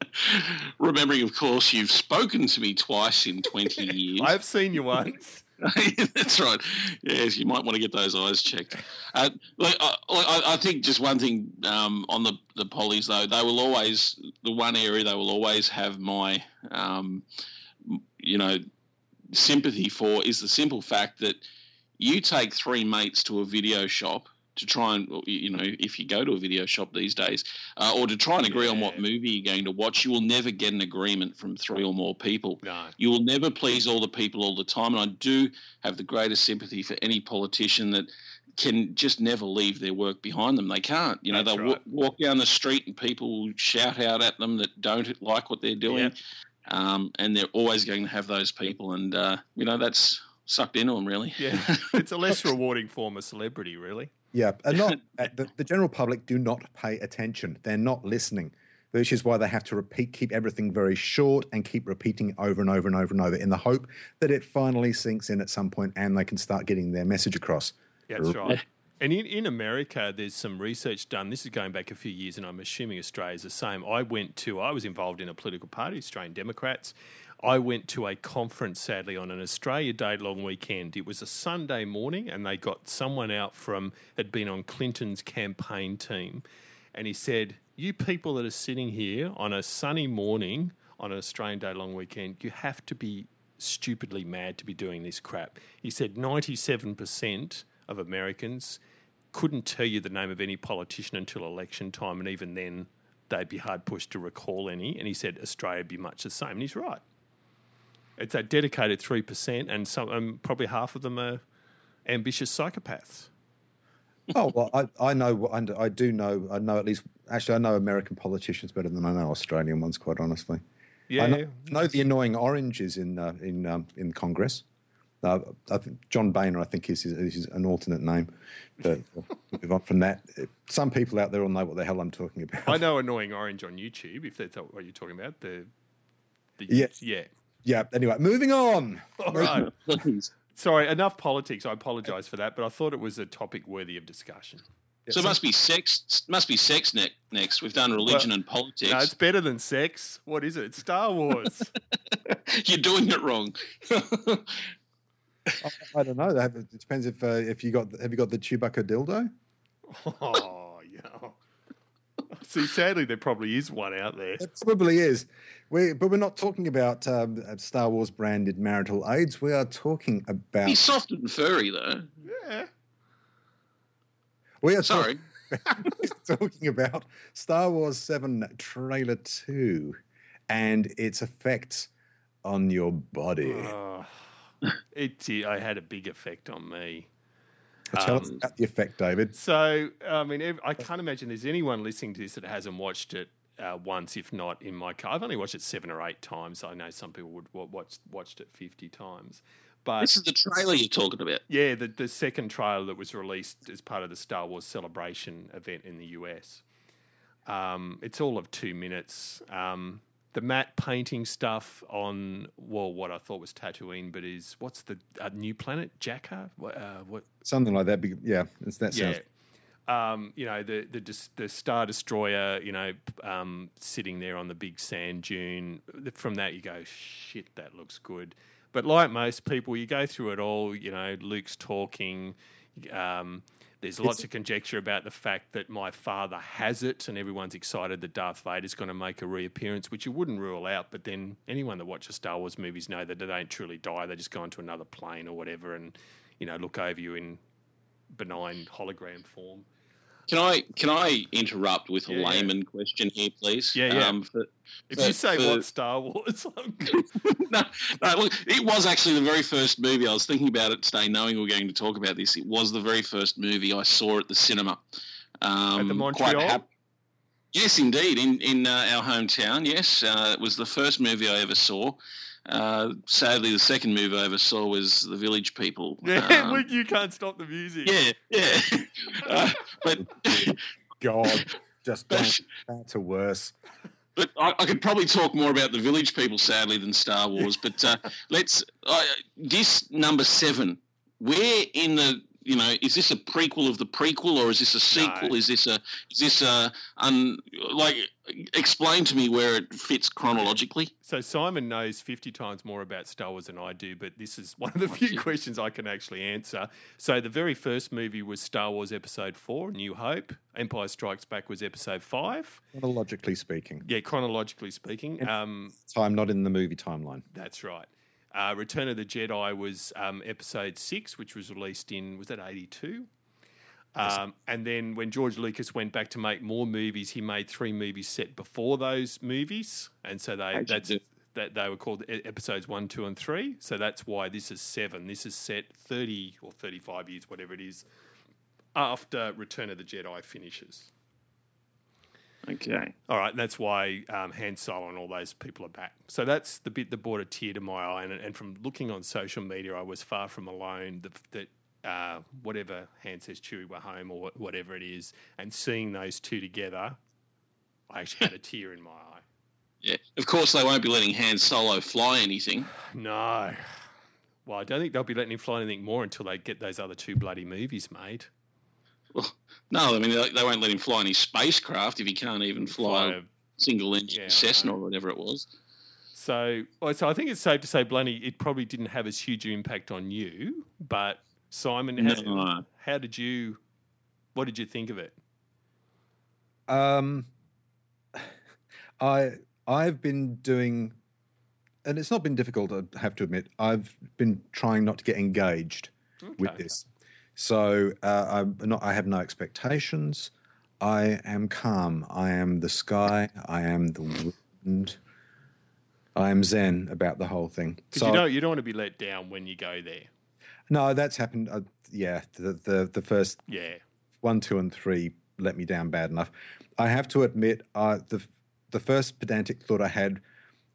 Remembering, of course, you've spoken to me twice in 20 years. I've seen you once. That's right. Yes, you might want to get those eyes checked. Uh, I, I, think just one thing um, on the the pollies though, they will always the one area they will always have my, um, you know, sympathy for is the simple fact that you take three mates to a video shop to try and you know if you go to a video shop these days uh, or to try and agree on what movie you're going to watch you will never get an agreement from three or more people No. you will never please all the people all the time. And I do have the greatest sympathy for any politician that can just never leave their work behind them. They can't. You know, That's they'll right. wa- walk down the street and people will shout out at them that don't like what they're doing. Yep. Um, and they're always going to have those people. And, uh, you know, that's sucked into them, really. Yeah. it's a less rewarding form of celebrity, really. Yeah, and not uh, the, the general public do not pay attention. They're not listening, which is why they have to repeat, keep everything very short, and keep repeating over and over and over and over in the hope that it finally sinks in at some point and they can start getting their message across. That's right. And in, in America, there's some research done. This is going back a few years, and I'm assuming Australia's the same. I went to, I was involved in a political party, Australian Democrats. I went to a conference, sadly, on an Australia Day long weekend. It was a Sunday morning, and they got someone out from, had been on Clinton's campaign team. And he said, You people that are sitting here on a sunny morning on an Australian Day long weekend, you have to be stupidly mad to be doing this crap. He said 97% of Americans couldn't tell you the name of any politician until election time, and even then, they'd be hard pushed to recall any. And he said Australia would be much the same, and he's right. It's a dedicated three percent, and some um, probably half of them are ambitious psychopaths. oh well, I, I know I, I do know I know at least actually I know American politicians better than I know Australian ones, quite honestly. Yeah, I know, know the annoying oranges in uh, in um, in Congress. Uh, I think John Boehner, I think, is, is, is an alternate name. But we'll move on from that. Some people out there will know what the hell I'm talking about. I know annoying orange on YouTube. If that's what you're talking about, the, the Yes. yeah. Yeah. Anyway, moving on. All right. Sorry, enough politics. I apologise for that, but I thought it was a topic worthy of discussion. So it must be sex. Must be sex ne- next. We've done religion Well, and politics. No, it's better than sex. What is it? It's Star Wars. You're doing it wrong. I, I don't know. It depends if uh, if you got have you got the Chewbacca dildo. oh, yeah. See, sadly, there probably is one out there. It probably is. We, but we're not talking about um, Star Wars branded marital aids. We are talking about. He's soft and furry though. Yeah. We are Sorry. talking, talking about Star Wars Seven Trailer Two, and its effects on your body. Oh, it. I had a big effect on me. Tell us um, about the effect, David. So, I mean, I can't imagine there's anyone listening to this that hasn't watched it uh, once, if not in my car. I've only watched it seven or eight times. I know some people would wa- watch watched it fifty times, but This is the trailer you're talking about. yeah, the the second trailer that was released as part of the Star Wars Celebration event in the US. Um, it's all of two minutes. Um, the matte painting stuff on well, what I thought was Tatooine, but is what's the uh, new planet Jakku? What, uh, what Something like that. Yeah, it's, that sounds. yeah. Um, you know the the the Star Destroyer, you know, um, sitting there on the big sand dune. From that, you go, shit, that looks good. But like most people, you go through it all. You know, Luke's talking. Um, there's lots of conjecture about the fact that my father has it, and everyone's excited that Darth Vader's going to make a reappearance, which you wouldn't rule out. But then anyone that watches Star Wars movies know that they don't truly die; they just go into another plane or whatever, and you know, look over you in benign hologram form. Can I can I interrupt with a Yeah, yeah. layman question here, please? Yeah, yeah. Um, for, If For- you say for- what Star Wars, I'm no, no, look, it was actually the very first movie. I was thinking about it today, knowing we were going to talk about this. It was the very first movie I saw at the cinema. Um, At the quite Montreal? hap- yes, indeed, in in uh, our hometown. Yes, uh, it was the first movie I ever saw. Uh, sadly, the second move I ever saw was The Village People. yeah, Um, you can't stop the music. yeah, yeah. uh, but God, just going but, back to worse. but I, I could probably talk more about The Village People, sadly, than Star Wars. But uh, let's uh, this number seven. Where in the you know is this a prequel of the prequel or is this a sequel? No. Is this a is this a un, like explain to me where it fits chronologically? So Simon knows 50 times more about Star Wars than I do, but this is one of the few questions I can actually answer. So the very first movie was Star Wars Episode 4, New Hope. Empire Strikes Back was Episode 5. Chronologically speaking, Yeah, chronologically speaking. Um, time not in the movie timeline. That's right. Uh, Return of the Jedi was um, episode six, which was released in was that eighty two. Um, and then when George Lucas went back to make more movies, he made three movies set before those movies, and so they that's that they were called episodes one, two, and three. So that's why this is seven. This is set thirty or thirty five years, whatever it is, after Return of the Jedi finishes. Okay. All right, and that's why um, Han Solo and all those people are back. So that's the bit that brought a tear to my eye. And, and from looking on social media, I was far from alone that, that uh, whatever Han says, Chewie, we're home, or whatever it is, and seeing those two together, I actually had a tear in my eye. Yeah. Of course, they won't be letting Han Solo fly anything. No. Well, I don't think they'll be letting him fly anything more until they get those other two bloody movies made. Well, no, I mean they, they won't let him fly any spacecraft if he can't even fly, Fly a single engine Yeah, Cessna or whatever it was. So, so I think it's safe to say, Blunty, it probably didn't have as huge an impact on you. But Simon, how, No. how did you? What did you think of it? Um, I I've been doing, and it's not been difficult. I have to admit, I've been trying not to get engaged with this. So uh, I'm not. I have no expectations. I am calm. I am the sky. I am the wind. I am zen about the whole thing. Because So you don't you don't want to be let down when you go there. no, that's happened. Uh, yeah, the, the the first Yeah. one, two, and three let me down bad enough. I have to admit, uh, the the first pedantic thought I had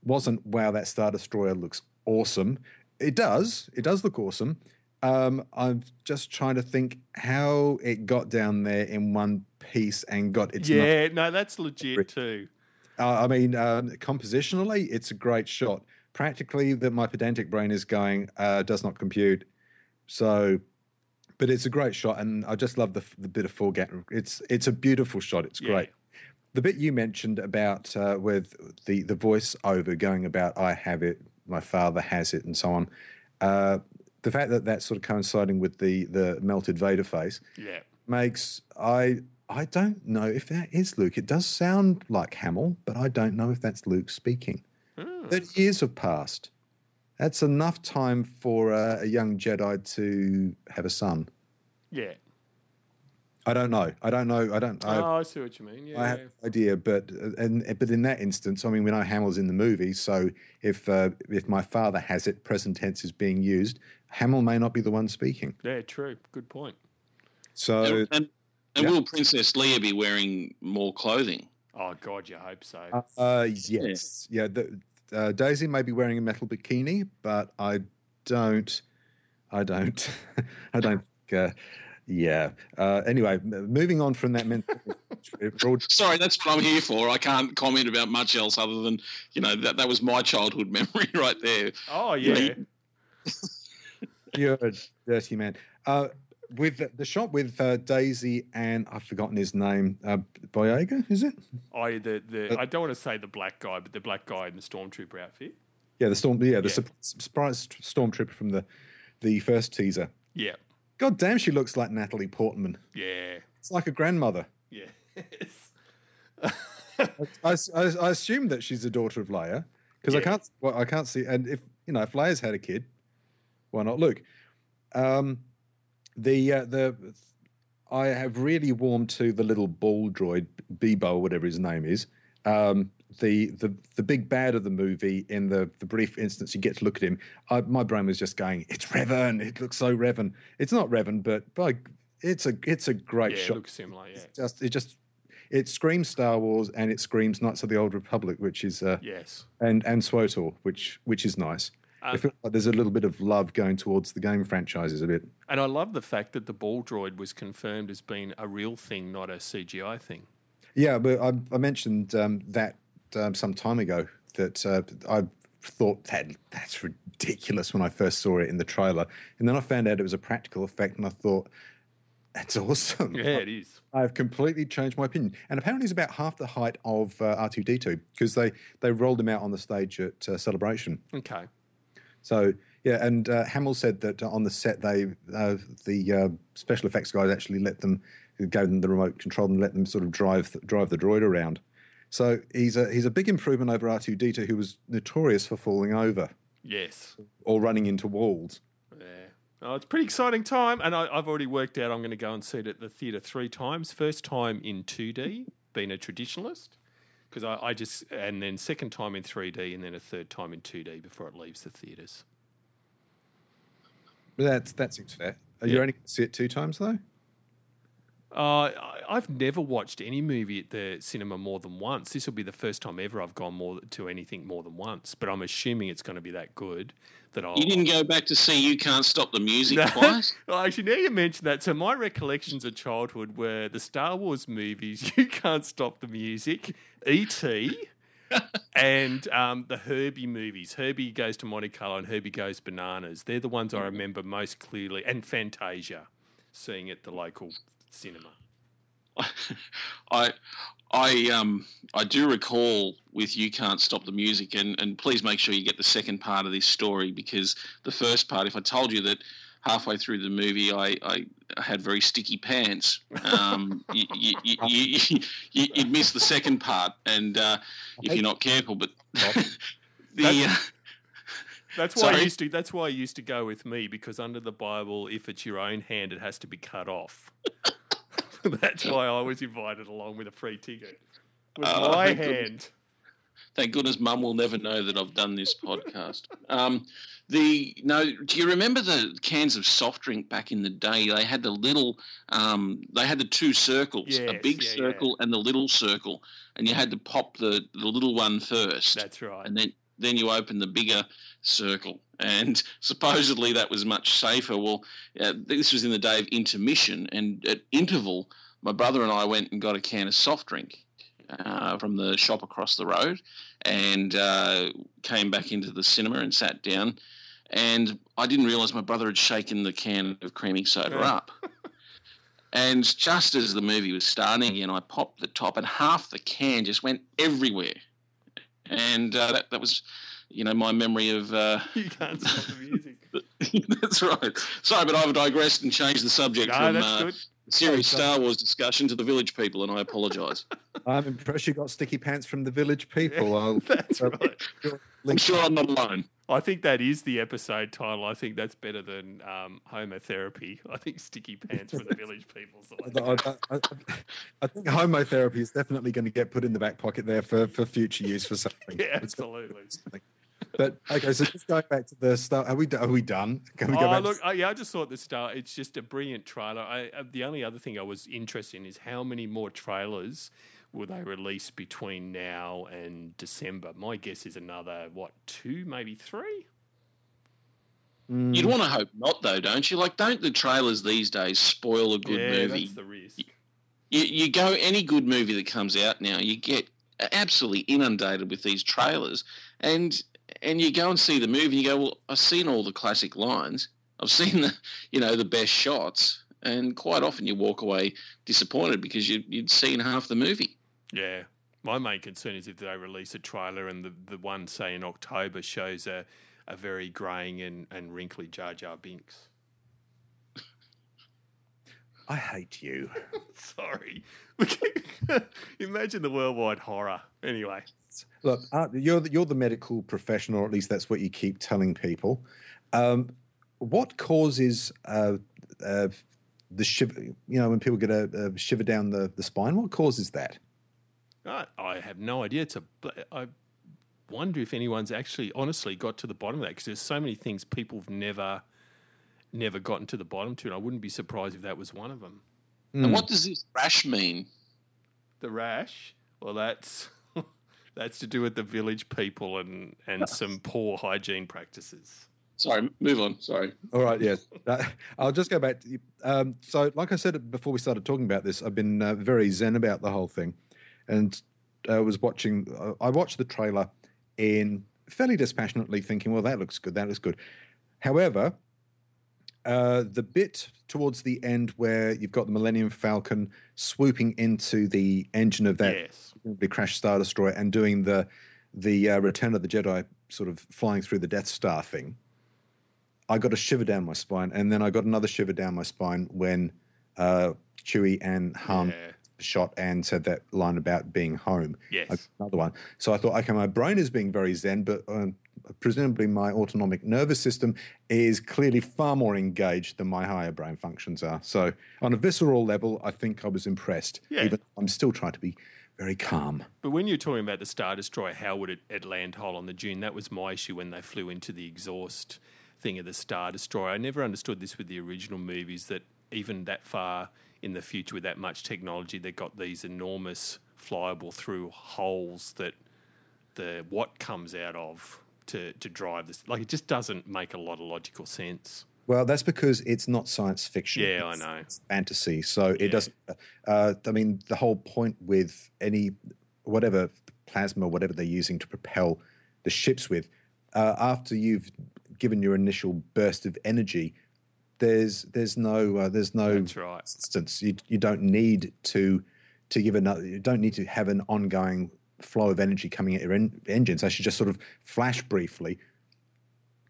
wasn't, "Wow, that Star Destroyer looks awesome." It does. It does look awesome. Um, I'm just trying to think how it got down there in one piece and got its. yeah. No, that's legit too. Uh, I mean, um, compositionally, it's a great shot. Practically, that my pedantic brain is going uh, does not compute. So, but it's a great shot, and I just love the, the bit of foreground. It's it's a beautiful shot. It's Yeah. great. The bit you mentioned about uh, with the the voice over going about I have it, my father has it, and so on. The fact that that's sort of coinciding with the the melted Vader face Yeah. makes I I don't know if that is Luke. It does sound like Hamill, but I don't know if that's Luke speaking. Hmm. Thirty years have passed. That's enough time for uh, a young Jedi to have a son. Yeah. I don't know. I don't know. I don't. I, oh, I see what you mean. Yeah. I have no idea, but uh, and but in that instance, I mean, we know Hamill's in the movie, so if uh, if my father has it, present tense is being used. Hamill may not be the one speaking. yeah. True. Good point. So and and, and yeah. will Princess Leia be wearing more clothing? Oh God, you hope so. Uh, yes, yeah. The, uh, Daisy may be wearing a metal bikini, but I don't. I don't. I don't. Uh, yeah. Uh, anyway, moving on from that mental. Sorry, that's what I'm here for. I can't comment about much else other than you know that that was my childhood memory right there. oh yeah. You're a dirty man. Uh, with the, the shot with uh, Daisy and I've forgotten his name. Uh, Boyega, is it? Oh, yeah, the the. I don't want to say the black guy, but the black guy in the stormtrooper outfit. Yeah, the storm. Yeah, the Yeah. surprise stormtrooper from the the first teaser. Yeah. God damn, she looks like Natalie Portman. Yeah. It's like a grandmother. Yes. I, I, I assume that she's the daughter of Leia because I can't. Well, I can't see. And if you know, if Leia's had a kid, why not Luke? Um, the uh, the I have really warmed to the little ball droid Bebo, whatever his name is. Um, the the the big bad of the movie. In the the brief instance you get to look at him, I, my brain was just going, "It's Revan. It looks so Revan. It's not Revan, but by, it's a it's a great yeah. shot Looks similar. Yeah. just it just it screams Star Wars and it screams Knights of the Old Republic, which is uh, Yes. and and SWTOR, which which is nice. I Um, feel like there's a little bit of love going towards the game franchises a bit. And I love the fact that the ball droid was confirmed as being a real thing, not a CGI thing. Yeah, but I, I mentioned um, that um, some time ago that uh, I thought that that's ridiculous when I first saw it in the trailer, and then I found out it was a practical effect, and I thought that's awesome. Yeah, it is. I've completely changed my opinion. And apparently, he's about half the height of uh, R2D2 because they, they rolled him out on the stage at uh, Celebration. Okay. So, yeah, and uh, Hamill said that on the set, they uh, the uh, special effects guys actually let them, gave them the remote control and let them sort of drive drive the droid around. So he's a he's a big improvement over R2D2, who was notorious for falling over Yes. or running into walls. Yeah. Oh, it's a pretty exciting time, and I, I've already worked out I'm going to go and see it at the theatre three times. First time in 2D, being a traditionalist, because I, I just, and then second time in 3D, and then a third time in 2D before it leaves the theatres. That's that seems fair. Are Yeah. you only going to see it two times though? Uh, I- I've never watched any movie at the cinema more than once. This will be the first time ever I've gone more to anything more than once. But I'm assuming it's going to be that good that I'll. You didn't go back to see You Can't Stop the Music No. twice? Well, actually, now you mention that, so my recollections of childhood were the Star Wars movies, You Can't Stop the Music, E.T., and um, the Herbie movies. Herbie Goes to Monte Carlo and Herbie Goes Bananas. They're the ones I remember most clearly, and Fantasia, seeing at the local cinema. I, I, um, I do recall with "You Can't Stop the Music," and and please make sure you get the second part of this story because the first part, if I told you that halfway through the movie I, I had very sticky pants, um, you, you, you, you, would miss the second part, and uh, if you're not careful, but the. Uh, that's why Sorry. I used to. That's why I used to go with me because under the Bible, if it's your own hand, it has to be cut off. That's why I was invited along with a free ticket. With uh, my thank hand. Goodness, thank goodness mum will never know that I've done this podcast. Um, the no, do you remember the cans of soft drink back in the day? They had the little, um, they had the two circles, yes, a big yeah, circle yeah. and the little circle, and you had to pop the the little one first. That's right. And then then you open the bigger circle. And supposedly that was much safer. Well, uh, this was in the day of intermission, and at interval, my brother and I went and got a can of soft drink uh, from the shop across the road, and uh, came back into the cinema and sat down. And I didn't realise my brother had shaken the can of creamy soda up. And just as the movie was starting again, I popped the top, and half the can just went everywhere. And uh, that, that was you know, my memory of. Uh, you can't stop the music. that's right. Sorry, but I've digressed and changed the subject no, from uh, serious Star Wars discussion to the village people, and I apologise. I'm impressed you got sticky pants from the village people. Yeah, that's uh, right. I'm sure I'm not alone. I think that is the episode title. I think that's better than um, homotherapy. I think sticky pants for the village people. I, I, I, think homotherapy is definitely going to get put in the back pocket there for, for future use for something. yeah, absolutely. But okay, so just going back to the start, are we are we done? Can we go oh, back? Look, to... yeah, I just thought the start. It's just a brilliant trailer. I, uh, the only other thing I was interested in is how many more trailers will they release between now and December? My guess is another what two, maybe three. Mm. You'd want to hope not, though, don't you? Like, don't the trailers these days spoil a good yeah, movie? That's the risk. You, you go any good movie that comes out now, you get absolutely inundated with these trailers, and and you go and see the movie, and you go, well, I've seen all the classic lines, I've seen the you know the best shots, and quite often you walk away disappointed because you, you'd seen half the movie. Yeah. My main concern is if they release a trailer and the, the one, say, in October shows a, a very greying and, and wrinkly Jar Jar Binks. I hate you. Sorry. Imagine the worldwide horror. Anyway. Look, uh, you're the, you're the medical professional, or at least that's what you keep telling people. Um, what causes uh, uh, the shiver? You know, when people get a, a shiver down the, the spine, what causes that? I, I have no idea. It's a. I wonder if anyone's actually honestly got to the bottom of that because there's so many things people have never, never gotten to the bottom to, and I wouldn't be surprised if that was one of them. Mm. And what does this rash mean? The rash. Well, that's that's to do with the village people and and some poor hygiene practices. Sorry, move on. Sorry. All right, yes. Uh, I'll just go back to um, so, like I said before we started talking about this, I've been uh, very zen about the whole thing and I was watching. Uh, I watched the trailer in fairly dispassionately, thinking, "Well, that looks good. That looks good." However, uh, the bit towards the end where you've got the Millennium Falcon swooping into the engine of that yes. the crash Star Destroyer and doing the the uh, Return of the Jedi sort of flying through the Death Star thing, I got a shiver down my spine, and then I got another shiver down my spine when uh, Chewie and Han yeah shot and said that line about being home. Yes. Another one. So I thought, okay, my brain is being very zen, but um, presumably my autonomic nervous system is clearly far more engaged than my higher brain functions are. So on a visceral level, I think I was impressed. Yeah. Even I'm still trying to be very calm. But when you're talking about the Star Destroyer, how would it, it land hole on the dune? That was my issue when they flew into the exhaust thing of the Star Destroyer. I never understood this with the original movies that even that far in the future with that much technology, they've got these enormous flyable through holes that the what comes out of to to drive this. Like it just doesn't make a lot of logical sense. Well, that's because it's not science fiction. Yeah, it's, I know. It's fantasy, so it yeah. doesn't. Uh, I mean, the whole point with any whatever plasma, whatever they're using to propel the ships with, uh, after you've given your initial burst of energy, there's there's no uh, there's no That's right. instance. You you don't need to to give another. You don't need to have an ongoing flow of energy coming at your en- engines. They should just sort of flash briefly,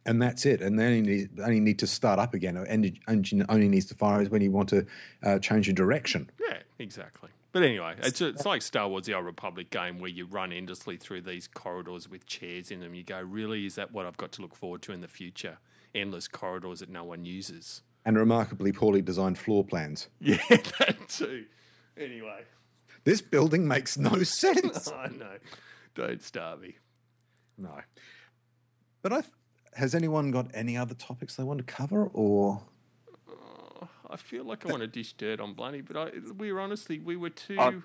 and that's it. And then you need, only need to start up again. Or engine, engine only needs to fire when you want to uh, change your direction. Yeah, exactly. But anyway, it's, it's like Star Wars The Old Republic game where you run endlessly through these corridors with chairs in them. You go, really, is that what I've got to look forward to in the future? Endless corridors that no one uses. And remarkably poorly designed floor plans. Yeah, that too. Anyway, This building makes no sense. I know. Don't start me. no. But I, has anyone got any other topics they want to cover, or Oh, I feel like I want to dish dirt on Blunty, but I, we were honestly, we were too. I-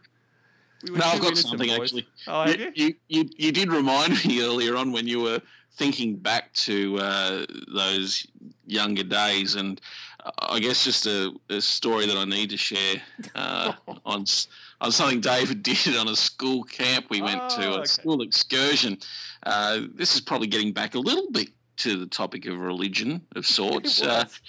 we No, I've got something boys. actually. Oh, have you? you, you, you did remind me earlier on when you were thinking back to uh, those younger days, and I guess just a, a story that I need to share uh, on on something David did on a school camp we went to, Oh, a okay. school excursion. Uh, this is probably getting back a little bit to the topic of religion of sorts. Uh, was,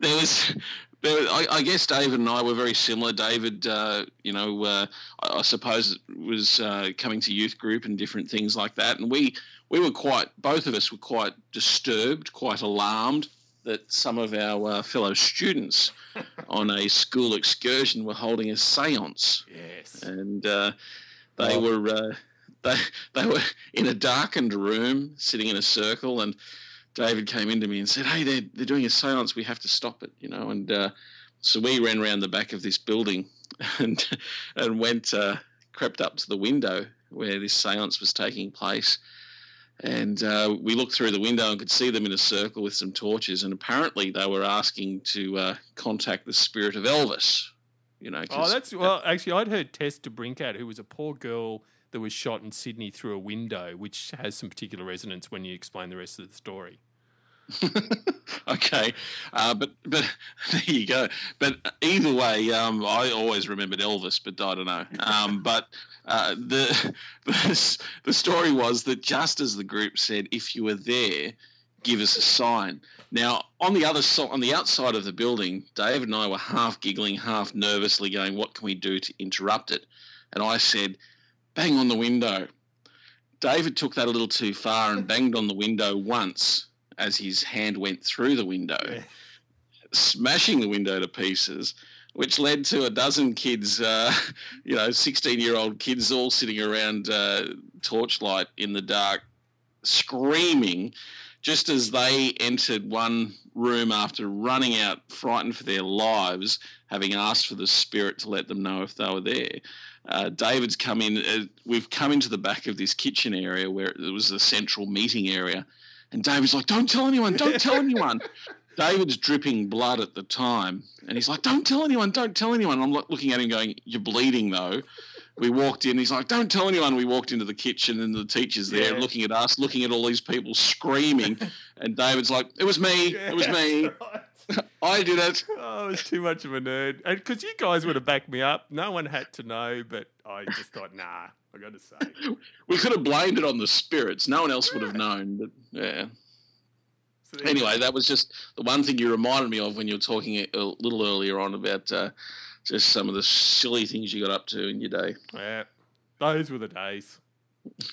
there was I, I guess David and I were very similar. David, uh, you know, uh, I, I suppose was uh, coming to youth group and different things like that, and we we were quite, both of us were quite disturbed, quite alarmed that some of our uh, fellow students on a school excursion were holding a séance yes. and uh, they Oh. were uh, they they were in a darkened room, sitting in a circle, and David came into me and said, "Hey, they're they're doing a séance. We have to stop it," you know. And uh, so we ran around the back of this building and and went uh, crept up to the window where this séance was taking place. And uh, we looked through the window and could see them in a circle with some torches. And apparently, they were asking to uh, contact the spirit of Elvis. You know, Oh, that's well. Actually, I'd heard Tess de Brincat, who was a poor girl that was shot in Sydney through a window, which has some particular resonance when you explain the rest of the story. okay, uh, but but there you go. But either way, um, I always remembered Elvis, but I don't know. Um, but uh, the, the the story was that just as the group said, if you were there, give us a sign. Now on the other side, on the outside of the building, David and I were half giggling, half nervously, going, "What can we do to interrupt it?" And I said, "Bang on the window." David took that a little too far and banged on the window once as his hand went through the window, Yeah. smashing the window to pieces, which led to a dozen kids, uh, you know, 16 year old kids all sitting around uh, torchlight in the dark, screaming just as they entered one room after running out, frightened for their lives, having asked for the spirit to let them know if they were there. Uh, David's come in. Uh, we've come into the back of this kitchen area where it was the central meeting area, and David's like, "Don't tell anyone! Don't tell anyone!" David's dripping blood at the time, and he's like, "Don't tell anyone! Don't tell anyone!" I'm like looking at him, going, "You're bleeding, though." We walked in. He's like, "Don't tell anyone." We walked into the kitchen, and the teacher's there, Yeah. looking at us, looking at all these people screaming, and David's like, "It was me! It was me! Right. I did it!" Oh, I was too much of a nerd. And because you guys would have backed me up, no one had to know, but I just thought, nah, I got to say. We could have blamed it on the spirits. No one else would have known. But yeah. So there you go. Anyway, that was just the one thing you reminded me of when you were talking a a little earlier on about uh, just some of the silly things you got up to in your day. Yeah, those were the days.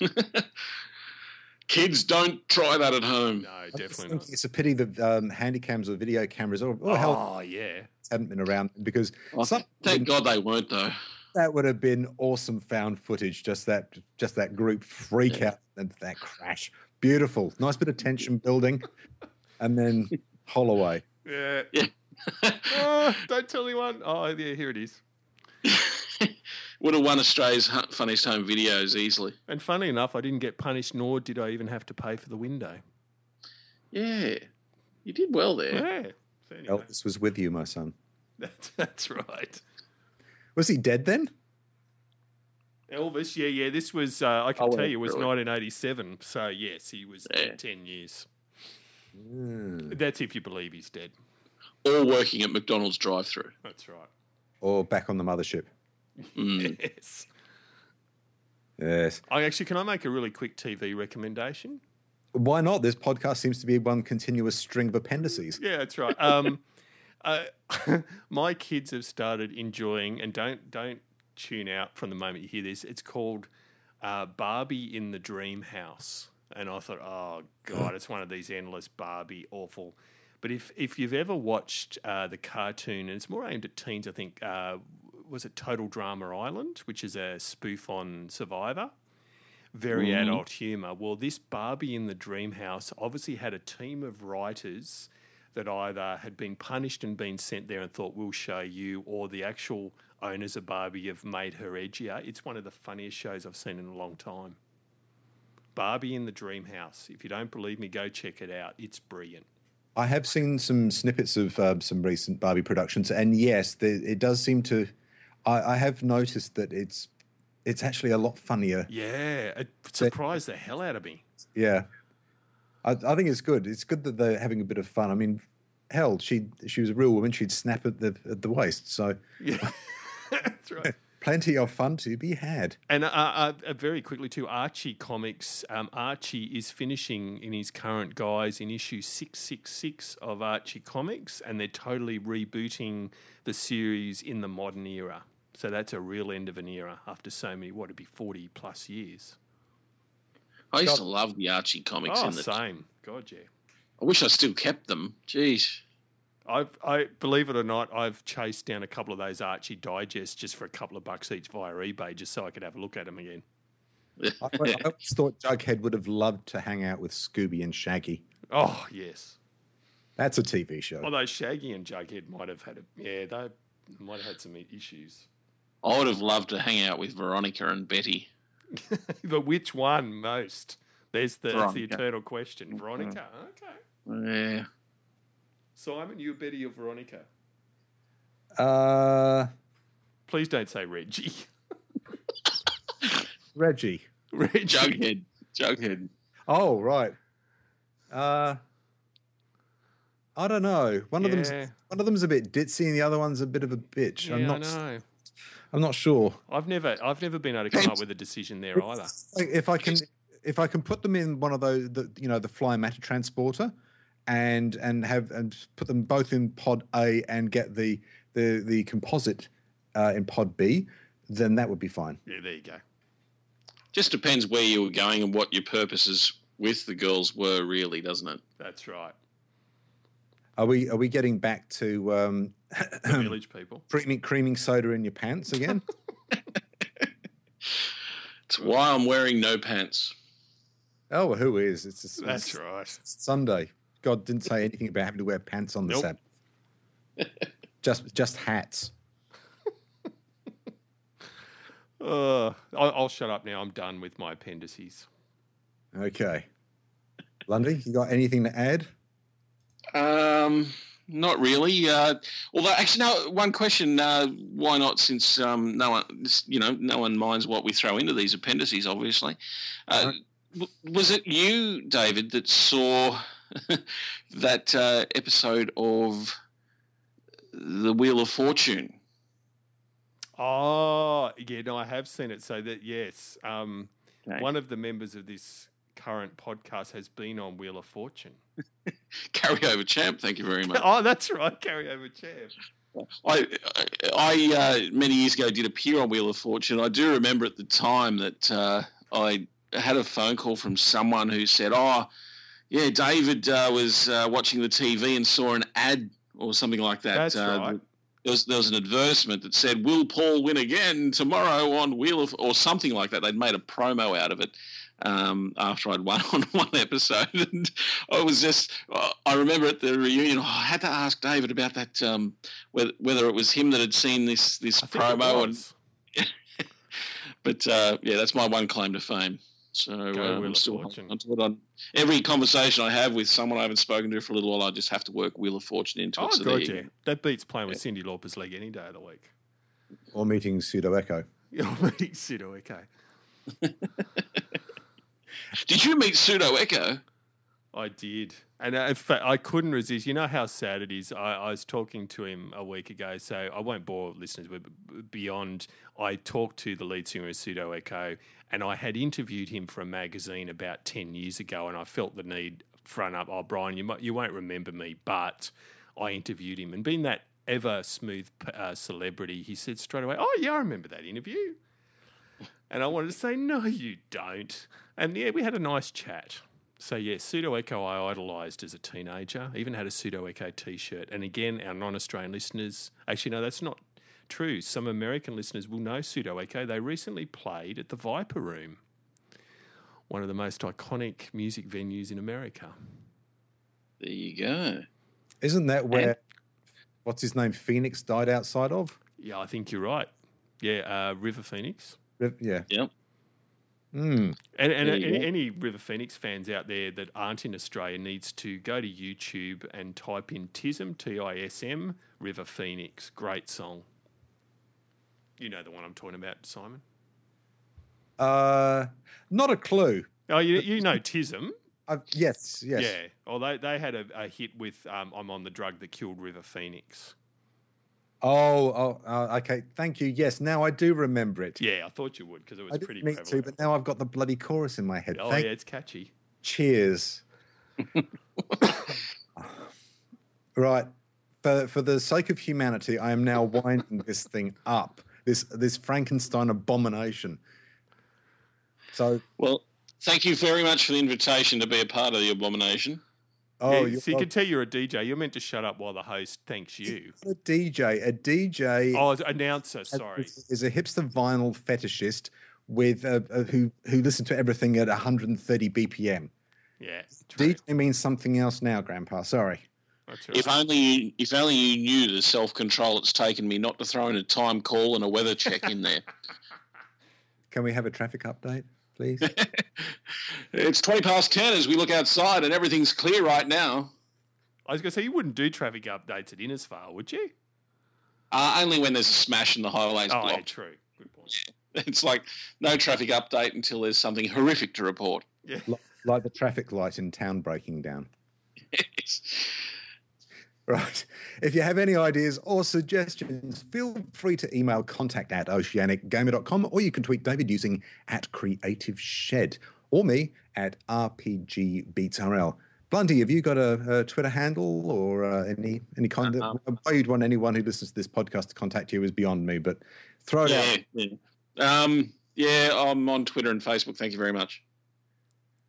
Kids, don't try that at home. No, definitely not. it's a pity that um, handy cams or video cameras or, or hell Oh, yeah. hadn't been around because Oh, some, Thank God they weren't though. that would have been awesome found footage. Just that, just that group freak Yeah. out and that crash. Beautiful, nice bit of tension building, and then Holloway. Yeah. Yeah. oh, don't tell anyone. Oh, yeah, here it is. Would have won Australia's funniest home videos easily. And funny enough, I didn't get punished, nor did I even have to pay for the window. Yeah, you did well there. Yeah. So anyway, Elvis was with you, my son. that's, that's right. Was he dead then? Elvis, yeah, yeah. This was, uh, I can Oh, tell you, it was really? 1987. So, yes, he was Yeah. dead 10 years. Mm. That's if you believe he's dead. All working at McDonald's drive-through. That's right. Or back on the mothership? Mm. Yes. Yes. I actually, can I make a really quick TV recommendation? Why not? This podcast seems to be one continuous string of appendices. Yeah, that's right. Um, Uh, my kids have started enjoying, and don't don't tune out from the moment you hear this. It's called uh, Barbie in the Dream House, and I thought, oh god, it's one of these endless Barbie awful. But if if you've ever watched uh, the cartoon, and it's more aimed at teens, I think. Was it Total Drama Island, which is a spoof on Survivor? Very Mhm. adult humour. Well, this Barbie in the Dream House obviously had a team of writers that either had been punished and been sent there and thought we'll show you, or the actual owners of Barbie have made her edgier. It's one of the funniest shows I've seen in a long time. Barbie in the Dream House. If you don't believe me, go check it out. It's brilliant. I have seen some snippets of uh, some recent Barbie productions, and yes, the, it does seem to. I, I have noticed that it's it's actually a lot funnier. Yeah, it surprised the hell out of me. Yeah, I, I think it's good. It's good that they're having a bit of fun. I mean, hell, she she was a real woman. She'd snap at the at the waist, so Yeah, that's right. plenty of fun to be had. And uh, uh, uh, very quickly too, Archie Comics. Um, Archie is finishing in his current guise in issue six six six of Archie Comics, and they're totally rebooting the series in the modern era. So that's a real end of an era after so many. What it'd be forty plus years? I used God. to love the Archie comics. Oh, in the, same. God, yeah. I wish I still kept them. Jeez. I've, I believe it or not, I've chased down a couple of those Archie digests just for a couple of bucks each via eBay, just so I could have a look at them again. I, I always thought Jughead would have loved to hang out with Scooby and Shaggy. Oh yes. That's a TV show. Although Shaggy and Jughead might have had a yeah, they might have had some issues. I would have loved to hang out with Veronica and Betty. but which one most? There's the that's the eternal question. Veronica. Okay. Yeah. Simon, you Betty or Veronica? Uh, Please don't say Reggie. Reggie. Reggie. Jughead. Jughead. Oh right. Uh, I don't know. One of them's one of them's a bit ditzy, and the other one's a bit of a bitch. Yeah, I'm I not. know. I'm not sure. I've never I've never been able to come up with a decision there either. If I can, if I can put them in one of those, the, you know, the fly matter transporter, and and have and put them both in pod A and get the the the composite uh, in pod B, then that would be fine. Yeah, there you go. Just depends where you were going and what your purposes with the girls were, really, doesn't it? That's right. Are we are we getting back to um, The village people. creaming creaming soda in your pants again? It's why I'm wearing no pants. oh, well, who is? It's, it's, That's it's right. Sunday. God didn't say anything about having to wear pants on the Nope. Sabbath. just just hats. Uh, I'll, I'll shut up now. I'm done with my appendices. Okay. Lundy, you got anything to add? Um, not really. Uh, although, actually, no. One question: uh, Why not? Since um, no one, you know, no one minds what we throw into these appendices. Obviously, uh, w- was it you, David, that saw that uh, episode of the Wheel of Fortune? Oh, yeah, no, I have seen it. So that yes, um, Okay. one of the members of this current podcast has been on Wheel of Fortune. Carryover champ. Thank you very much. oh, that's right, carryover champ. I, I uh, many years ago did appear on Wheel of Fortune. I do remember at the time that uh, I had a phone call from someone who said, "Oh, yeah, David uh, was uh, watching the TV and saw an ad or something like that." That's uh, right. There was, there was an advertisement that said, "Will Paul win again tomorrow on Wheel of?" or something like that. They'd made a promo out of it um, after I'd won on one episode, and I was just. I remember at the reunion, oh, I had to ask David about that. Um, whether, whether it was him that had seen this this I think it promo, and but uh, yeah, that's my one claim to fame. So uh, I'm still Fortune. holding onto it. On every conversation I have with someone I haven't spoken to for a little while, I just have to work Wheel of Fortune into Oh, it. So there God, yeah. go. That beats playing with Cyndi Lauper's leg any day of the week. Or meeting Pseudo Echo? You're meeting Sido, okay. Did you meet Pseudo Echo? I did. And uh, in fact, I couldn't resist. You know how sad it is. I, I was talking to him a week ago, so I won't bore listeners with beyond. I talked to the lead singer of Pseudo Echo, and I had interviewed him for a magazine about 10 years ago, and I felt the need front up. Oh, Brian, you, might, you won't remember me, but I interviewed him, and being that ever smooth uh, celebrity, he said straight away, "Oh yeah, I remember that interview." And I wanted to say, "No, you don't." And yeah, we had a nice chat. So yeah, Pseudo Echo I idolised as a teenager. Even had a Pseudo Echo T-shirt. And again, our non-Australian listeners, actually no, that's not true. Some American listeners will know Pseudo Echo. They recently played at the Viper Room, one of the most iconic music venues in America. There you go. Isn't that where what's his name Phoenix died outside of? Yeah, I think you're right. Yeah, uh, River Phoenix. Yeah. Yep. Mm. And, and There any, any River Phoenix fans out there that aren't in Australia needs to go to YouTube and type in TISM, T I S M, River Phoenix. Great song. You know the one I'm talking about, Simon. Uh, not a clue. Oh, you, you know TISM. i yes, yes. Yeah. Well, they, they had a, a hit with um, I'm on the drug that killed River Phoenix. Oh, oh, uh, okay. Thank you. Yes, now I do remember it. Yeah, I thought you would because it was I pretty didn't need to, but now I've got the bloody chorus in my head. oh, Thank yeah, it's catchy. Cheers. right. For for the sake of humanity, I am now winding this thing up. This this Frankenstein abomination. So Well, thank you very much for the invitation to be a part of the abomination. Oh yeah, you're so you can tell you're a DJ. You're meant to shut up while the host thanks you. a DJ. A DJ Oh, as announcer, sorry. is, is a hipster vinyl fetishist with uh, uh, who who listen to everything at 130 BPM. Yeah, true. DJ means something else now, Grandpa. Sorry. Right. If only you, if only you knew the self control it's taken me not to throw in a time call and a weather check in there. Can we have a traffic update, please? it's twenty past ten as we look outside and everything's clear right now. I was going to say you wouldn't do traffic updates at Innisfail, would you? Uh, only when there's a smash in the highway's Oh, yeah, true. Good point. It's like no traffic update until there's something horrific to report. Yeah. like the traffic light in town breaking down. Right. If you have any ideas or suggestions, feel free to email contact at oceanicgamer.com or you can tweet David using at Creative Shed or me at RPGBeatsRL. Blunty, have you got a, a Twitter handle or uh, any any kind of why you'd want anyone who listens to this podcast to contact you is beyond me, but throw it out. Yeah, yeah. Um, yeah, I'm on Twitter and Facebook. Thank you very much.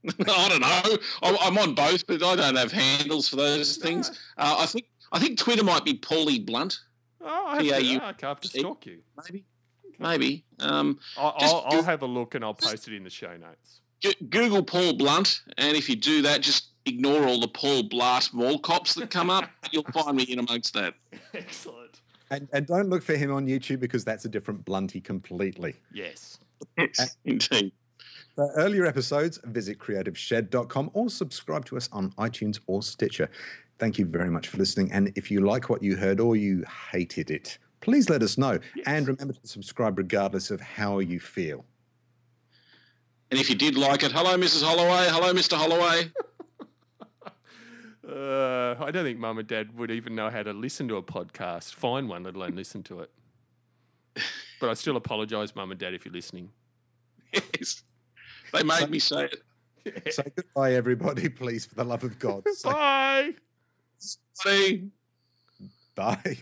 I don't know. I'm, I'm on both, but I don't have handles for those things. Uh, I think I think Twitter might be Paulie Blunt, Oh, I have, Yeah, to, you- I have to stalk you. maybe. Maybe. Um, I'll, I'll, I'll have a look and I'll post it in the show notes. Google Paul Blunt, and if you do that, just ignore all the Paul Blart mall cops that come up. You'll find me in amongst that. Excellent. And, and don't look for him on YouTube because that's a different Blunty completely. Yes. Yes, indeed. For earlier episodes, visit creativeshed.com or subscribe to us on iTunes or Stitcher. Thank you very much for listening. And if you like what you heard or you hated it, please let us know. And remember to subscribe regardless of how you feel. And if you did like it, hello, Mrs. Holloway. Hello, Mr. Holloway. Uh, I don't think mum and dad would even know how to listen to a podcast, find one, let alone listen to it. But I still apologise, mum and dad, if you're listening. yes. They made me say it. Say goodbye, everybody, please, for the love of God. Say Bye. See? bye.